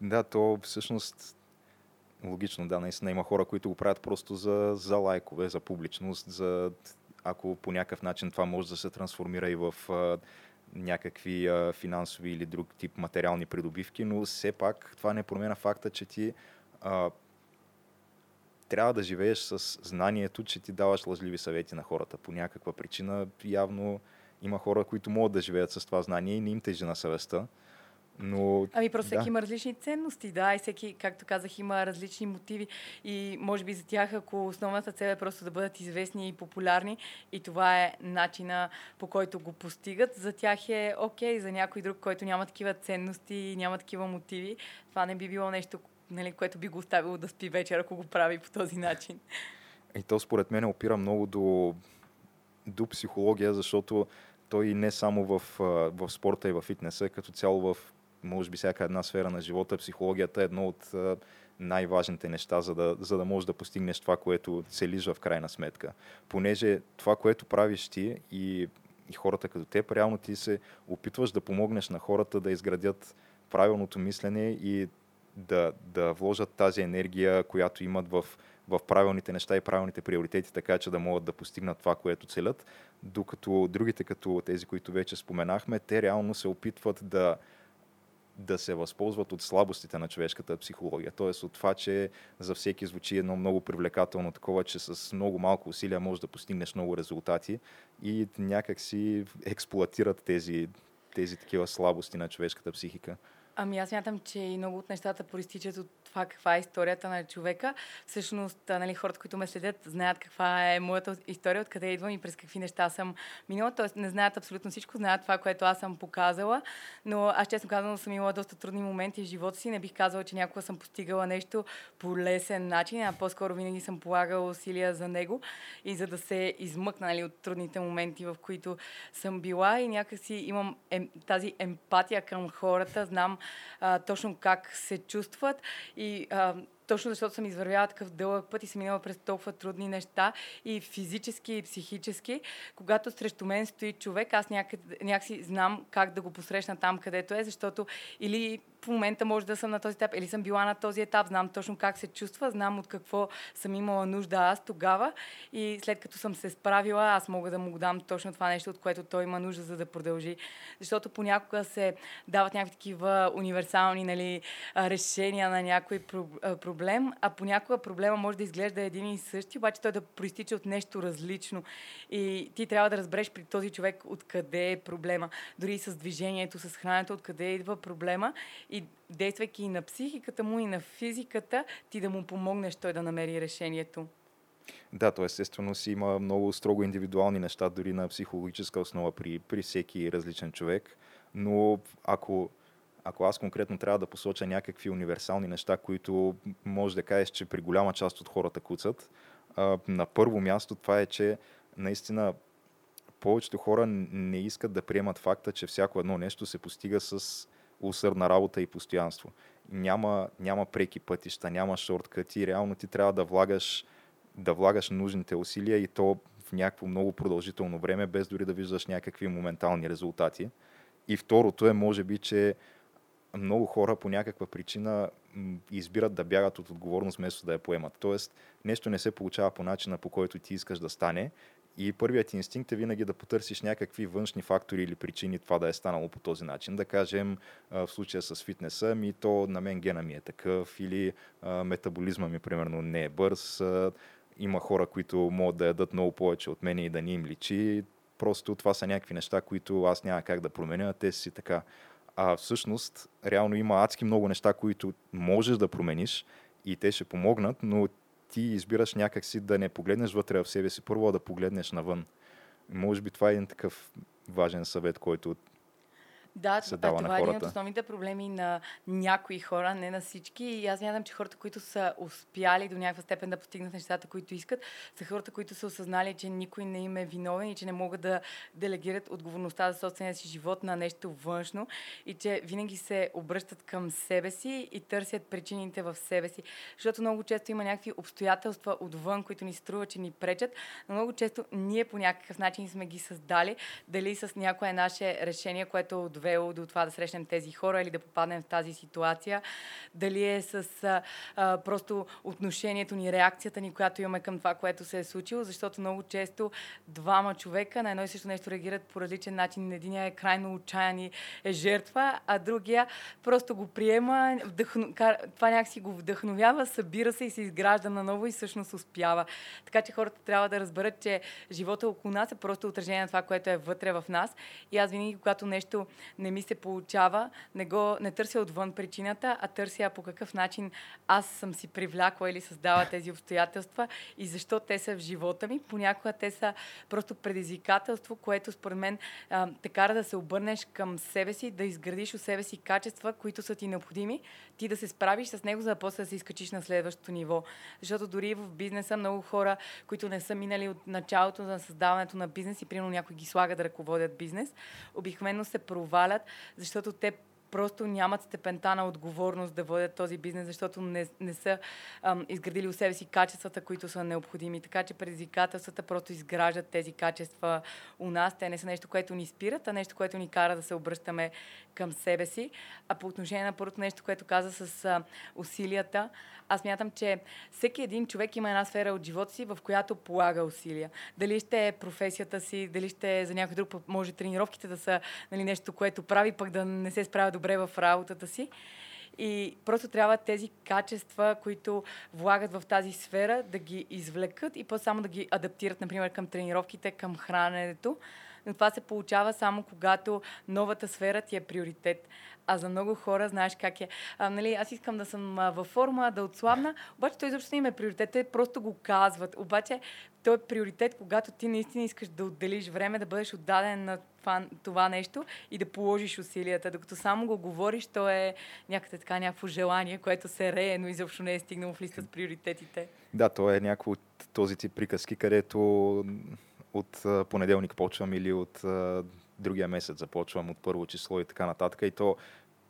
Да, то всъщност логично, да, наистина има хора, които го правят просто за, за лайкове, за публичност, за ако по някакъв начин това може да се трансформира и в някакви а, финансови или друг тип материални придобивки, но все пак това не променя факта, че ти а, трябва да живееш с знанието, че ти даваш лъжливи съвети на хората. По някаква причина явно има хора, които могат да живеят с това знание и не им тежи на съвестта. Но, ами просто да. всеки има различни ценности, да, и всеки, както казах, има различни мотиви и може би за тях, ако основната цел е просто да бъдат известни и популярни и това е начина по който го постигат, за тях е окей, за някой друг, който няма такива ценности и няма такива мотиви, това не би било нещо, нали, което би го оставило да спи вечер, ако го прави по този начин. И то според мен опира много до, до психология, защото той не само в, в спорта и в фитнеса, като цяло в може би всяка една сфера на живота, психологията е едно от най-важните неща, за да, за да можеш да постигнеш това, което целиш в крайна сметка. Понеже това, което правиш ти и, и хората като теб, реално ти се опитваш да помогнеш на хората да изградят правилното мислене и да, да вложат тази енергия, която имат в, в правилните неща и правилните приоритети, така че да могат да постигнат това, което целят. Докато другите, като тези, които вече споменахме, те реално се опитват да, да се възползват от слабостите на човешката психология. Тоест от това, че за всеки звучи едно много привлекателно такова, че с много малко усилия можеш да постигнеш много резултати и някак си експлуатират тези, тези такива слабости на човешката психика. Ами аз мятам, че и много от нещата проистичат от това каква е историята на човека. Всъщност, нали, хората, които ме следят, знаят каква е моята история, откъде идвам и през какви неща съм минала. Тоест не знаят абсолютно всичко, знаят това, което аз съм показала. Но аз честно казвам, съм имала доста трудни моменти в живота си. Не бих казала, че някога съм постигала нещо по лесен начин, а по-скоро винаги съм полагала усилия за него и за да се измъкна нали, от трудните моменти, в които съм била и някакси имам тази емпатия към хората, знам а, точно как се чувстват а, точно защото съм извървяла такъв дълъг път и съм минала през толкова трудни неща и физически и психически, когато срещу мен стои човек, аз някъде, някакси знам как да го посрещна там, където е, защото или в момента може да съм на този етап или съм била на този етап, знам точно как се чувства, знам от какво съм имала нужда аз тогава и след като съм се справила, аз мога да му дам точно това нещо, от което той има нужда, за да продължи. Защото понякога се дават някакви такива универсални нали, решения на някой проблем, а понякога проблема може да изглежда един и същи, обаче той да проистича от нещо различно. И ти трябва да разбереш при този човек откъде е проблема. Дори и с движението, с храненето, откъде идва проблема и действайки и на психиката му, и на физиката, ти да му помогнеш той да намери решението. Да, то естествено си има много строго индивидуални неща, дори на психологическа основа при, при всеки различен човек. Но ако, ако аз конкретно трябва да посоча някакви универсални неща, които може да кажеш, че при голяма част от хората куцат, на първо място това е, че наистина повечето хора не искат да приемат факта, че всяко едно нещо се постига с усърдна работа и постоянство. Няма, няма преки пътища, няма шорткъти, реално ти трябва да влагаш, да влагаш нужните усилия и то в някакво много продължително време, без дори да виждаш някакви моментални резултати. И второто е, може би, че много хора по някаква причина избират да бягат от отговорност, вместо да я поемат. Тоест, нещо не се получава по начина, по който ти искаш да стане и първият инстинкт е винаги да потърсиш някакви външни фактори или причини това да е станало по този начин. Да кажем, в случая с фитнеса, ми то на мен гена ми е такъв или метаболизма ми примерно не е бърз. Има хора, които могат да ядат много повече от мен и да ни им личи. Просто това са някакви неща, които аз няма как да променя, те си така. А всъщност, реално има адски много неща, които можеш да промениш и те ще помогнат, но ти избираш някакси да не погледнеш вътре в себе си първо, да погледнеш навън. Може би това е един такъв важен съвет, който да, се дава това на е хората. един от основните проблеми на някои хора, не на всички. И аз мятам, че хората, които са успяли до някаква степен да постигнат нещата, които искат, са хората, които са осъзнали, че никой не им е виновен и че не могат да делегират отговорността за собствения си живот на нещо външно и че винаги се обръщат към себе си и търсят причините в себе си. Защото много често има някакви обстоятелства отвън, които ни струва, че ни пречат, но много често ние по някакъв начин сме ги създали, дали с някое наше решение, което е довело до това да срещнем тези хора или да попаднем в тази ситуация. Дали е с а, а, просто отношението ни, реакцията ни, която имаме към това, което се е случило, защото много често двама човека на едно и също нещо реагират по различен начин. Единия е крайно отчаян и е жертва, а другия просто го приема, вдъхну... това някакси го вдъхновява, събира се и се изгражда наново и всъщност успява. Така че хората трябва да разберат, че живота около нас е просто отражение на това, което е вътре в нас. И аз винаги, когато нещо не ми се получава, не, го, не търся отвън причината, а търся по какъв начин аз съм си привлякла или създала тези обстоятелства и защо те са в живота ми. Понякога те са просто предизвикателство, което според мен а, те кара да се обърнеш към себе си, да изградиш у себе си качества, които са ти необходими, ти да се справиш с него, за да после да се изкачиш на следващото ниво. Защото дори в бизнеса много хора, които не са минали от началото на създаването на бизнес и примерно някой ги слага да ръководят бизнес, обикновено се провалят, защото те просто нямат степента на отговорност да водят този бизнес, защото не, не са ам, изградили у себе си качествата, които са необходими. Така че предизвикателствата просто изграждат тези качества у нас. Те не са нещо, което ни спират, а нещо, което ни кара да се обръщаме към себе си. А по отношение на първото нещо, което каза с а, усилията, аз мятам, че всеки един човек има една сфера от живота си, в която полага усилия. Дали ще е професията си, дали ще е за някой друг, може тренировките да са нали, нещо, което прави, пък да не се справя добре в работата си. И просто трябва тези качества, които влагат в тази сфера, да ги извлекат и после само да ги адаптират, например, към тренировките, към храненето. Но това се получава само когато новата сфера ти е приоритет. А за много хора, знаеш как е. А, нали, аз искам да съм а, във форма, да отслабна, обаче той изобщо не им е приоритет. Те просто го казват. Обаче той е приоритет, когато ти наистина искаш да отделиш време, да бъдеш отдаден на това, това нещо и да положиш усилията. Докато само го говориш, то е някакво така някакво желание, което се рее, но изобщо не е стигнало в листа с приоритетите. Да, то е някакво от този тип приказки, където от понеделник почвам или от другия месец започвам от първо число и така нататък. И то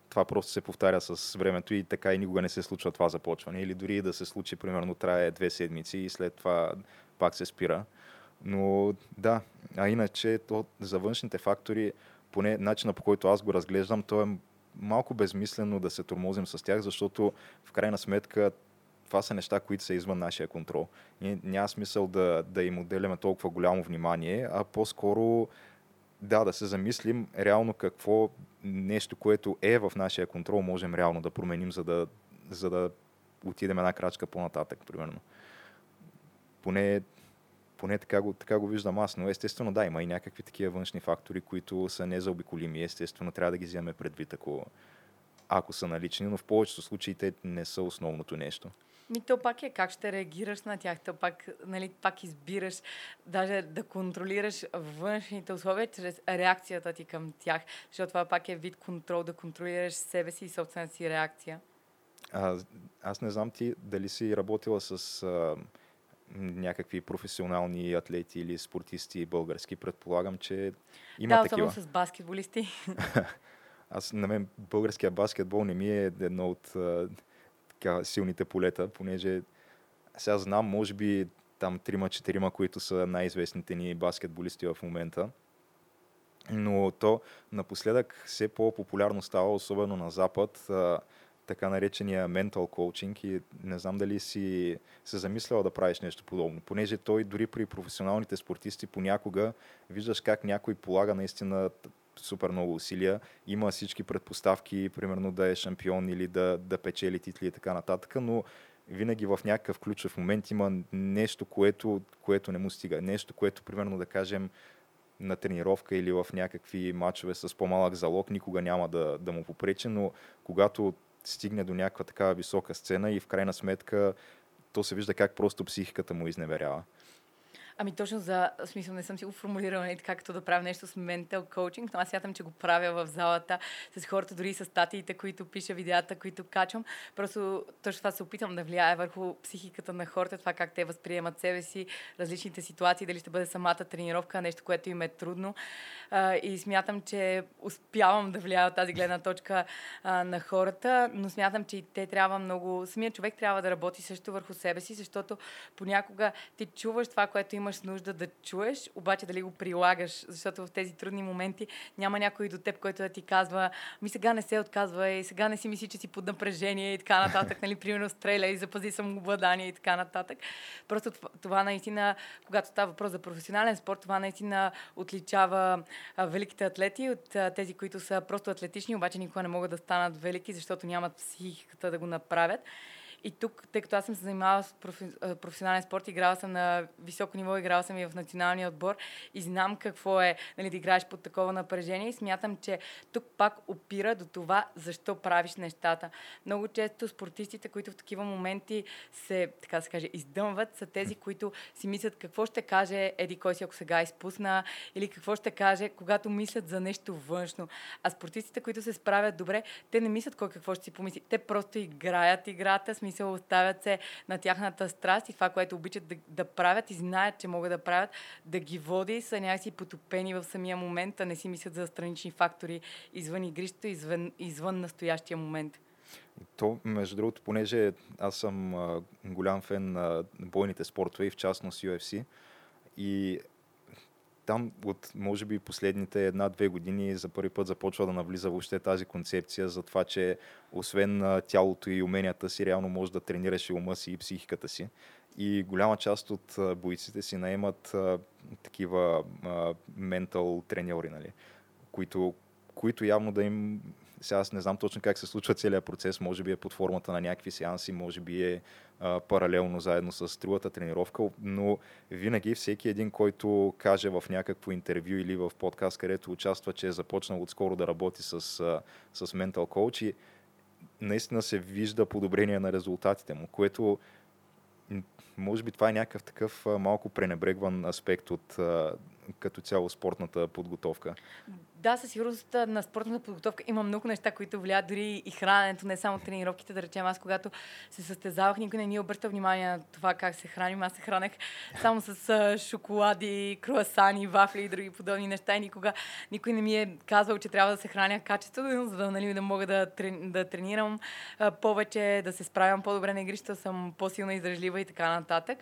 това просто се повтаря с времето и така и никога не се случва това започване. Или дори да се случи, примерно, трае две седмици и след това пак се спира. Но да, а иначе то, за външните фактори, поне начина по който аз го разглеждам, то е малко безмислено да се тормозим с тях, защото в крайна сметка това са неща, които са извън нашия контрол. И няма смисъл да, да им отделяме толкова голямо внимание, а по-скоро да, да се замислим реално какво нещо, което е в нашия контрол, можем реално да променим, за да, за да отидем една крачка по-нататък, примерно. Поне, поне така, го, така го виждам аз, но естествено да, има и някакви такива външни фактори, които са незаобиколими. Естествено, трябва да ги вземем предвид, ако, ако са налични, но в повечето случаи те не са основното нещо. Ми то пак е как ще реагираш на тях. То пак, нали, пак избираш даже да контролираш външните условия чрез реакцията ти към тях. Защото това пак е вид контрол, да контролираш себе си и собствената си реакция. А, аз не знам ти дали си работила с а, някакви професионални атлети или спортисти български. Предполагам, че има да, такива. Да, с баскетболисти. аз на мен българския баскетбол не ми е едно от така, силните полета, понеже сега знам, може би там трима-четирима, които са най-известните ни баскетболисти в момента. Но то напоследък все по-популярно става, особено на Запад, така наречения ментал коучинг и не знам дали си се замисляла да правиш нещо подобно, понеже той дори при професионалните спортисти понякога виждаш как някой полага наистина супер много усилия, има всички предпоставки, примерно да е шампион или да, да печели титли и така нататък, но винаги в някакъв ключов момент има нещо, което, което не му стига. Нещо, което, примерно, да кажем, на тренировка или в някакви матчове с по-малък залог никога няма да, да му попречи, но когато стигне до някаква такава висока сцена и в крайна сметка то се вижда как просто психиката му изневерява. Ами точно за смисъл не съм си го формулирала нали, така, като да правя нещо с ментал коучинг, но аз смятам, че го правя в залата с хората, дори с статиите, които пиша, видеята, които качвам. Просто точно това се опитвам да влияе върху психиката на хората, това как те възприемат себе си, различните ситуации, дали ще бъде самата тренировка, нещо, което им е трудно. И смятам, че успявам да влияя от тази гледна точка на хората, но смятам, че и те трябва много, самият човек трябва да работи също върху себе си, защото понякога ти чуваш това, което имаш имаш нужда да чуеш, обаче дали го прилагаш, защото в тези трудни моменти няма някой до теб, който да ти казва, ми сега не се отказва и сега не си мисли, че си под напрежение и така нататък, нали, примерно стреля и запази самообладание и така нататък. Просто това, наистина, когато става въпрос за професионален спорт, това наистина отличава а, великите атлети от а, тези, които са просто атлетични, обаче никога не могат да станат велики, защото нямат психиката да го направят. И тук, тъй като аз съм се занимавала с профи, професионален спорт, играла съм на високо ниво, играла съм и в националния отбор и знам какво е нали, да играеш под такова напрежение и смятам, че тук пак опира до това защо правиш нещата. Много често спортистите, които в такива моменти се, така се каже, издъмват, са тези, които си мислят какво ще каже Еди кой си, ако сега изпусна, или какво ще каже, когато мислят за нещо външно. А спортистите, които се справят добре, те не мислят кой какво ще си помисли. Те просто играят играта, смисъл смисъл оставят се на тяхната страст и това, което обичат да, да правят и знаят, че могат да правят, да ги води, са някакси потопени в самия момент, а не си мислят за странични фактори извън игрището, извън, извън настоящия момент. То, между другото, понеже аз съм а, голям фен на бойните спортове и в частност UFC, и там от, може би, последните една-две години за първи път започва да навлиза въобще тази концепция за това, че освен тялото и уменията си, реално може да тренираш и ума си и психиката си. И голяма част от бойците си наемат а, такива ментал треньори, нали? които, които явно да им сега аз не знам точно как се случва целият процес, може би е под формата на някакви сеанси, може би е а, паралелно заедно с другата тренировка, но винаги всеки един, който каже в някакво интервю или в подкаст, където участва, че е започнал отскоро да работи с, с mental coach и наистина се вижда подобрение на резултатите му, което може би това е някакъв такъв малко пренебрегван аспект от като цяло спортната подготовка. Да, със сигурност на спортната подготовка има много неща, които влияят дори и храненето, не само тренировките. Да речем, аз когато се състезавах, никой не ни обръща внимание на това как се храним. Аз се хранех само с шоколади, круасани, вафли и други подобни неща. И никога никой не ми е казвал, че трябва да се храня качествено, за да, нали, да мога да, да тренирам повече, да се справям по-добре на игрища, съм по-силна издръжлива и така нататък.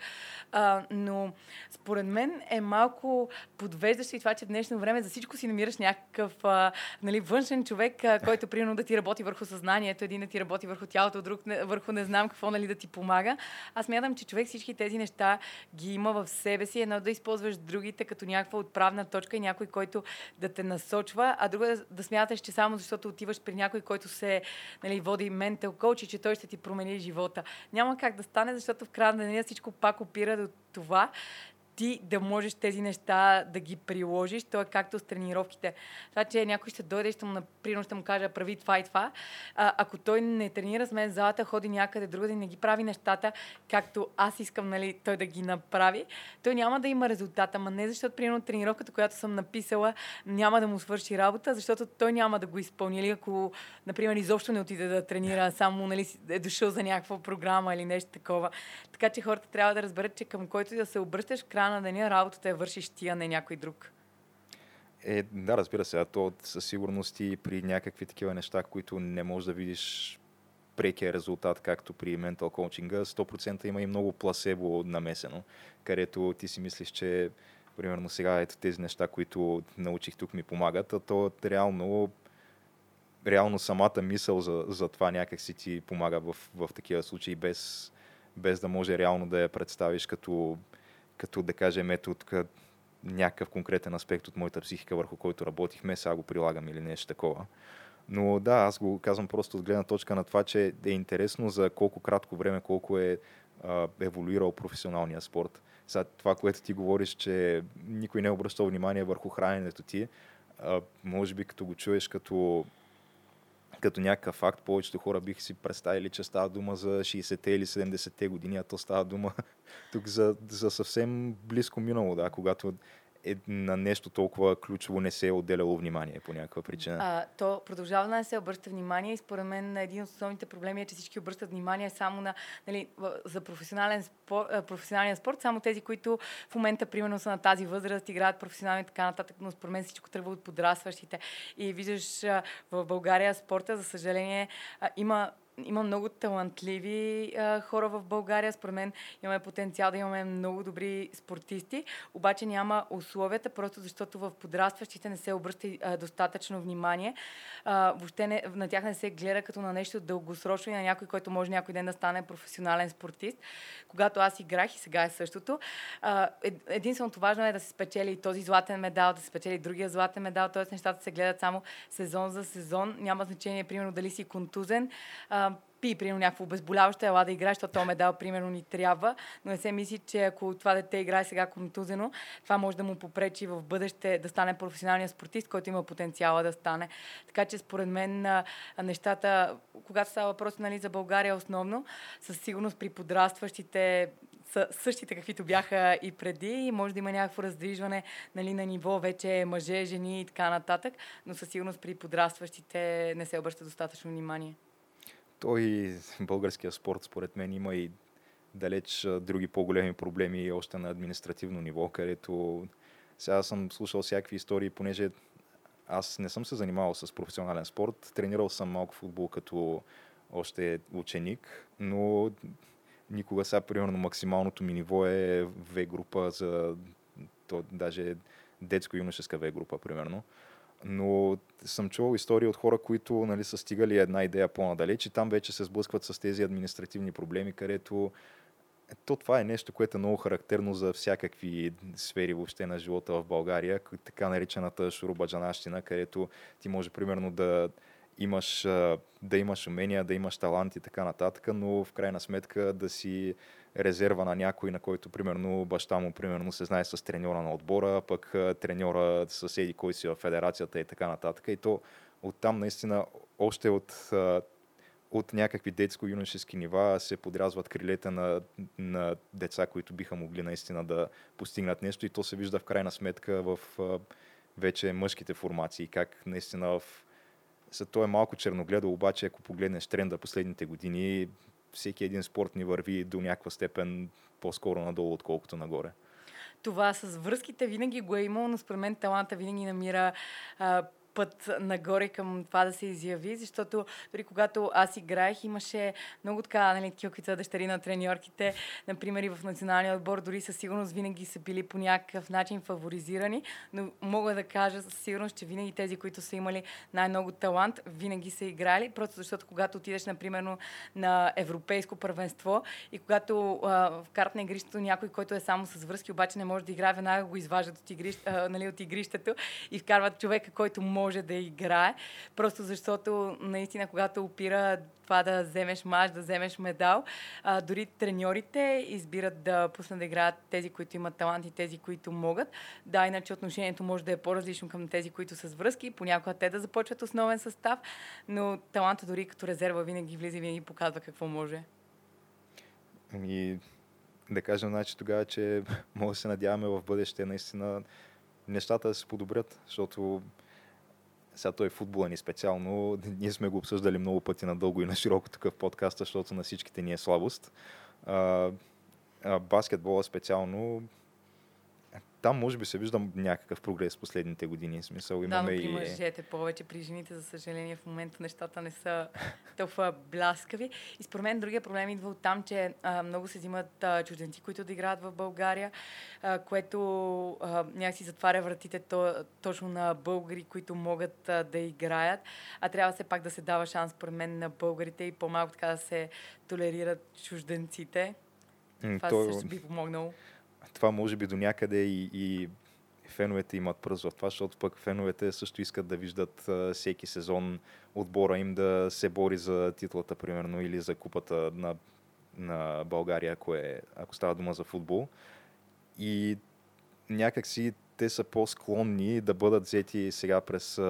А, но според мен е малко подвеждащо и това, че в днешно време за всичко си намираш някакъв някакъв а, нали, външен човек, а, който примерно да ти работи върху съзнанието, един да ти работи върху тялото, друг не, върху не знам какво нали, да ти помага. Аз мятам, че човек всички тези неща ги има в себе си. Едно да използваш другите като някаква отправна точка и някой, който да те насочва, а друго да, да смяташ, че само защото отиваш при някой, който се нали, води ментал коуч и че той ще ти промени живота. Няма как да стане, защото в края на деня всичко пак опира до това, ти да можеш тези неща да ги приложиш. То е както с тренировките. Това, че някой ще дойде и ще му, например, ще му каже, прави това и това. А, ако той не тренира с мен залата, ходи някъде другаде и не ги прави нещата, както аз искам нали, той да ги направи, той няма да има резултата. Ама не защото, примерно, тренировката, която съм написала, няма да му свърши работа, защото той няма да го изпълни. Или ако, например, изобщо не отиде да тренира, само нали, е дошъл за някаква програма или нещо такова. Така че хората трябва да разберат, че към който да се обръщаш, в на деня работата я вършиш ти, а не някой друг. Е, да, разбира се, а то със сигурност и при някакви такива неща, които не можеш да видиш прекия резултат, както при ментал коучинга, 100% има и много пласебо намесено, където ти си мислиш, че примерно сега ето тези неща, които научих тук ми помагат, а то реално реално самата мисъл за, за това някак си ти помага в, в такива случаи, без, без да може реално да я представиш като като да кажем, ето тук някакъв конкретен аспект от моята психика, върху който работихме, сега го прилагам или нещо такова. Но да, аз го казвам просто от гледна точка на това, че е интересно за колко кратко време, колко е а, еволюирал професионалния спорт. Сега това, което ти говориш, че никой не е обръщал внимание върху храненето ти, а, може би като го чуеш като като някакъв факт, повечето хора бих си представили, че става дума за 60-те или 70-те години, а то става дума тук за, за съвсем близко минало, да, когато е, на нещо толкова ключово не се е отделяло внимание по някаква причина. А, то продължава да не се обръща внимание и според мен един от основните проблеми е, че всички обръщат внимание само на, нали, за професионален спор, професионален спорт, само тези, които в момента примерно са на тази възраст, играят професионално и така нататък, но според мен всичко тръгва от подрастващите. И виждаш в България спорта, за съжаление, има има много талантливи а, хора в България. Според мен имаме потенциал да имаме много добри спортисти, обаче няма условията, просто защото в подрастващите не се обръща а, достатъчно внимание. А, въобще не, на тях не се гледа като на нещо дългосрочно и на някой, който може някой ден да стане професионален спортист. Когато аз играх и сега е същото, а, единственото важно е да се спечели този златен медал, да се спечели другия златен медал, т.е. нещата се гледат само сезон за сезон. Няма значение, примерно, дали си контузен. А, пи, примерно, някакво обезболяващо, ела да играеш, защото този медал, примерно, ни трябва, но не се мисли, че ако това дете играе сега контузено, това може да му попречи в бъдеще да стане професионалния спортист, който има потенциала да стане. Така че, според мен, нещата, когато става въпрос нали, за България основно, със сигурност при подрастващите са същите, каквито бяха и преди може да има някакво раздвижване нали, на ниво вече мъже, жени и така нататък, но със сигурност при подрастващите не се обръща достатъчно внимание. Той българския спорт, според мен, има и далеч други по-големи проблеми още на административно ниво, където сега съм слушал всякакви истории, понеже аз не съм се занимавал с професионален спорт. Тренирал съм малко футбол като още ученик, но никога сега, примерно, максималното ми ниво е В група за то, даже детско-юношеска В група, примерно. Но съм чувал истории от хора, които нали, са стигали една идея по-надалеч и там вече се сблъскват с тези административни проблеми, където то това е нещо, което е много характерно за всякакви сфери въобще на живота в България, така наречената шурубаджанащина, където ти може примерно да имаш, да имаш умения, да имаш талант и така нататък, но в крайна сметка да си резерва на някой, на който, примерно, баща му, примерно, се знае с треньора на отбора, пък треньора съседи, кой си в федерацията и така нататък. И то оттам наистина, още от, от някакви детско-юношески нива се подрязват крилете на, на деца, които биха могли наистина да постигнат нещо и то се вижда в крайна сметка в вече мъжките формации, как наистина в за то е малко черногледо, обаче ако погледнеш тренда последните години, всеки един спорт ни върви до някаква степен по-скоро надолу, отколкото нагоре. Това с връзките винаги го е имало, но според мен таланта винаги намира а, път нагоре към това да се изяви, защото дори когато аз играех, имаше много така, нали, такива, дъщери на треньорките, например и в националния отбор, дори със сигурност винаги са били по някакъв начин фаворизирани, но мога да кажа със сигурност, че винаги тези, които са имали най-много талант, винаги са играли, просто защото когато отидеш, например, на европейско първенство и когато а, вкарат на игрището някой, който е само с връзки, обаче не може да играе, веднага го изваждат от, игрищ, а, нали, от игрището и вкарват човека, който може може да играе, просто защото наистина, когато опира това да вземеш мач, да вземеш медал, а, дори треньорите избират да пуснат да играят тези, които имат талант и тези, които могат. Да, иначе отношението може да е по-различно към тези, които са с връзки, понякога те да започват основен състав, но таланта дори като резерва винаги влиза и винаги показва какво може. И да кажем, значи тогава, че може да се надяваме в бъдеще наистина нещата да се подобрят, защото сега той е футбола ни специално, ние сме го обсъждали много пъти надълго и на широко такъв подкаст, защото на всичките ни е слабост. А, а, баскетбола специално там може би се виждам някакъв прогрес в последните години. Смисъл, имаме да, но при мъжете повече, при жените, за съжаление, в момента нещата не са толкова бляскави. И според мен другия проблем идва от там, че а, много се взимат а, чужденци, които да играят в България, а, което а, някакси затваря вратите то, точно на българи, които могат а, да играят. А трябва все пак да се дава шанс, според мен, на българите и по-малко така да се толерират чужденците. Това то... също би помогнало това може би до някъде и, и феновете имат пръз в това, защото пък феновете също искат да виждат а, всеки сезон отбора им да се бори за титлата, примерно, или за купата на, на България, ако, е, ако става дума за футбол. И някакси те са по-склонни да бъдат взети сега през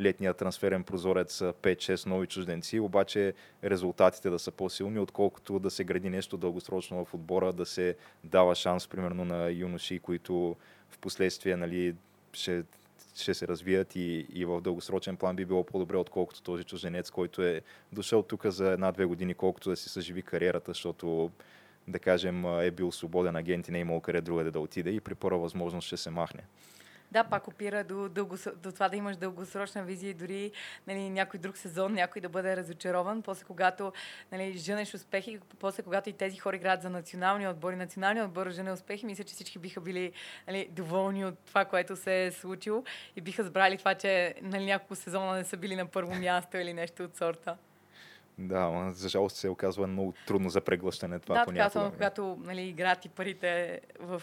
летния трансферен прозорец 5-6 нови чужденци, обаче резултатите да са по-силни, отколкото да се гради нещо дългосрочно в отбора, да се дава шанс, примерно, на юноши, които в последствие нали, ще, ще се развият и, и в дългосрочен план би било по-добре, отколкото този чужденец, който е дошъл тук за една-две години, колкото да си съживи кариерата, защото да кажем, е бил свободен агент и не е имал къде другаде да отиде и при първа възможност ще се махне. Да, пак опира до, дългос... до това да имаш дългосрочна визия и дори нали, някой друг сезон, някой да бъде разочарован. После когато нали, женеш успехи, после когато и тези хора играят за национални отбори, националния отбор жене успехи, мисля, че всички биха били нали, доволни от това, което се е случило и биха забрали това, че нали, няколко сезона не са били на първо място или нещо от сорта. Да, но за жалост се оказва много трудно за преглъщане това да, понякога. Да, когато нали, играят и парите в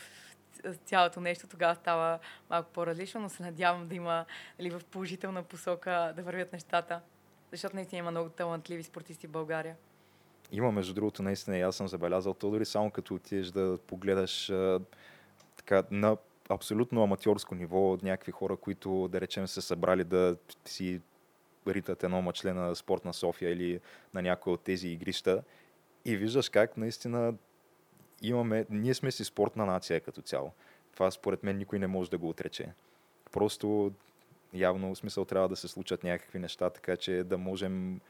цялото нещо, тогава става малко по-различно, но се надявам да има нали, в положителна посока да вървят нещата. Защото наистина има много талантливи спортисти в България. Има, между другото, наистина, и аз съм забелязал то, дори само като отидеш да погледаш а, така, на абсолютно аматьорско ниво от някакви хора, които, да речем, се събрали да си ритат едно мъчле на спорт на София или на някои от тези игрища и виждаш как наистина имаме, ние сме си спортна нация като цяло. Това според мен никой не може да го отрече. Просто явно в смисъл трябва да се случат някакви неща, така че да можем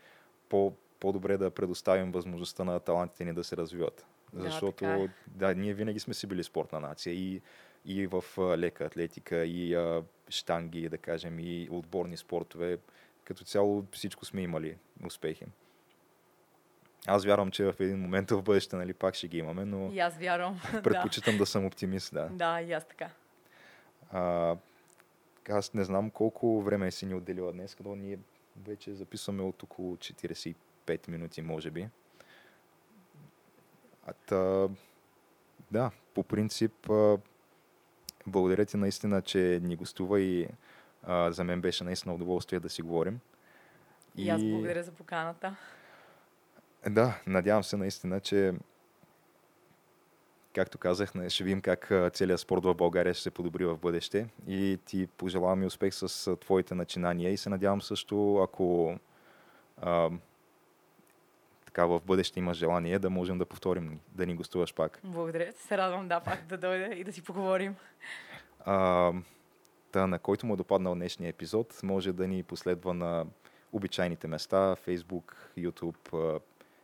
по, по-добре да предоставим възможността на талантите ни да се развиват. Да, Защото е. да, ние винаги сме си били спортна нация и, и в лека атлетика, и а, штанги, да кажем, и отборни спортове. Като цяло всичко сме имали успехи. Аз вярвам, че в един момент в бъдеще нали, пак ще ги имаме, но И аз вярвам. предпочитам да съм оптимист. Да. да, и аз така. А, аз не знам колко време си ни отделила днес, като ние вече записваме от около 45 минути, може би. А, та, да, по принцип, благодаря ти наистина, че ни гостува и а, за мен беше наистина удоволствие да си говорим. И, и аз благодаря за поканата. Да, надявам се наистина, че както казах, ще видим как целият спорт в България ще се подобри в бъдеще и ти пожелавам и успех с твоите начинания и се надявам също, ако а, така в бъдеще имаш желание, да можем да повторим, да ни гостуваш пак. Благодаря, се радвам да пак да дойда и да си поговорим. А, та, на който му е допаднал днешния епизод, може да ни последва на обичайните места, Facebook, YouTube,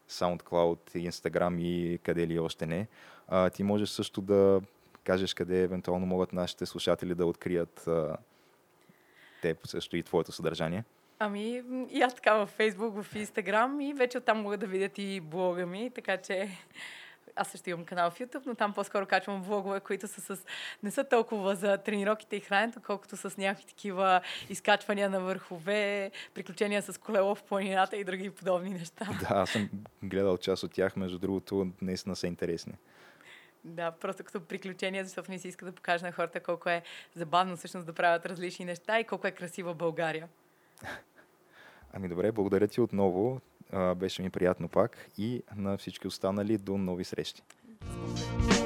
SoundCloud, Instagram и къде ли още не. А, ти можеш също да кажеш къде евентуално могат нашите слушатели да открият а, те също и твоето съдържание. Ами, и аз така във Facebook, в Instagram и вече оттам могат да видят и блога ми, така че аз също имам канал в YouTube, но там по-скоро качвам влогове, които са с... не са толкова за тренировките и храненето, колкото с някакви такива изкачвания на върхове, приключения с колело в планината и други подобни неща. Да, аз съм гледал част от тях, между другото, наистина са интересни. Да, просто като приключения, защото не си иска да покаже на хората колко е забавно всъщност да правят различни неща и колко е красива България. Ами добре, благодаря ти отново. Беше ми приятно пак и на всички останали до нови срещи. Благодаря.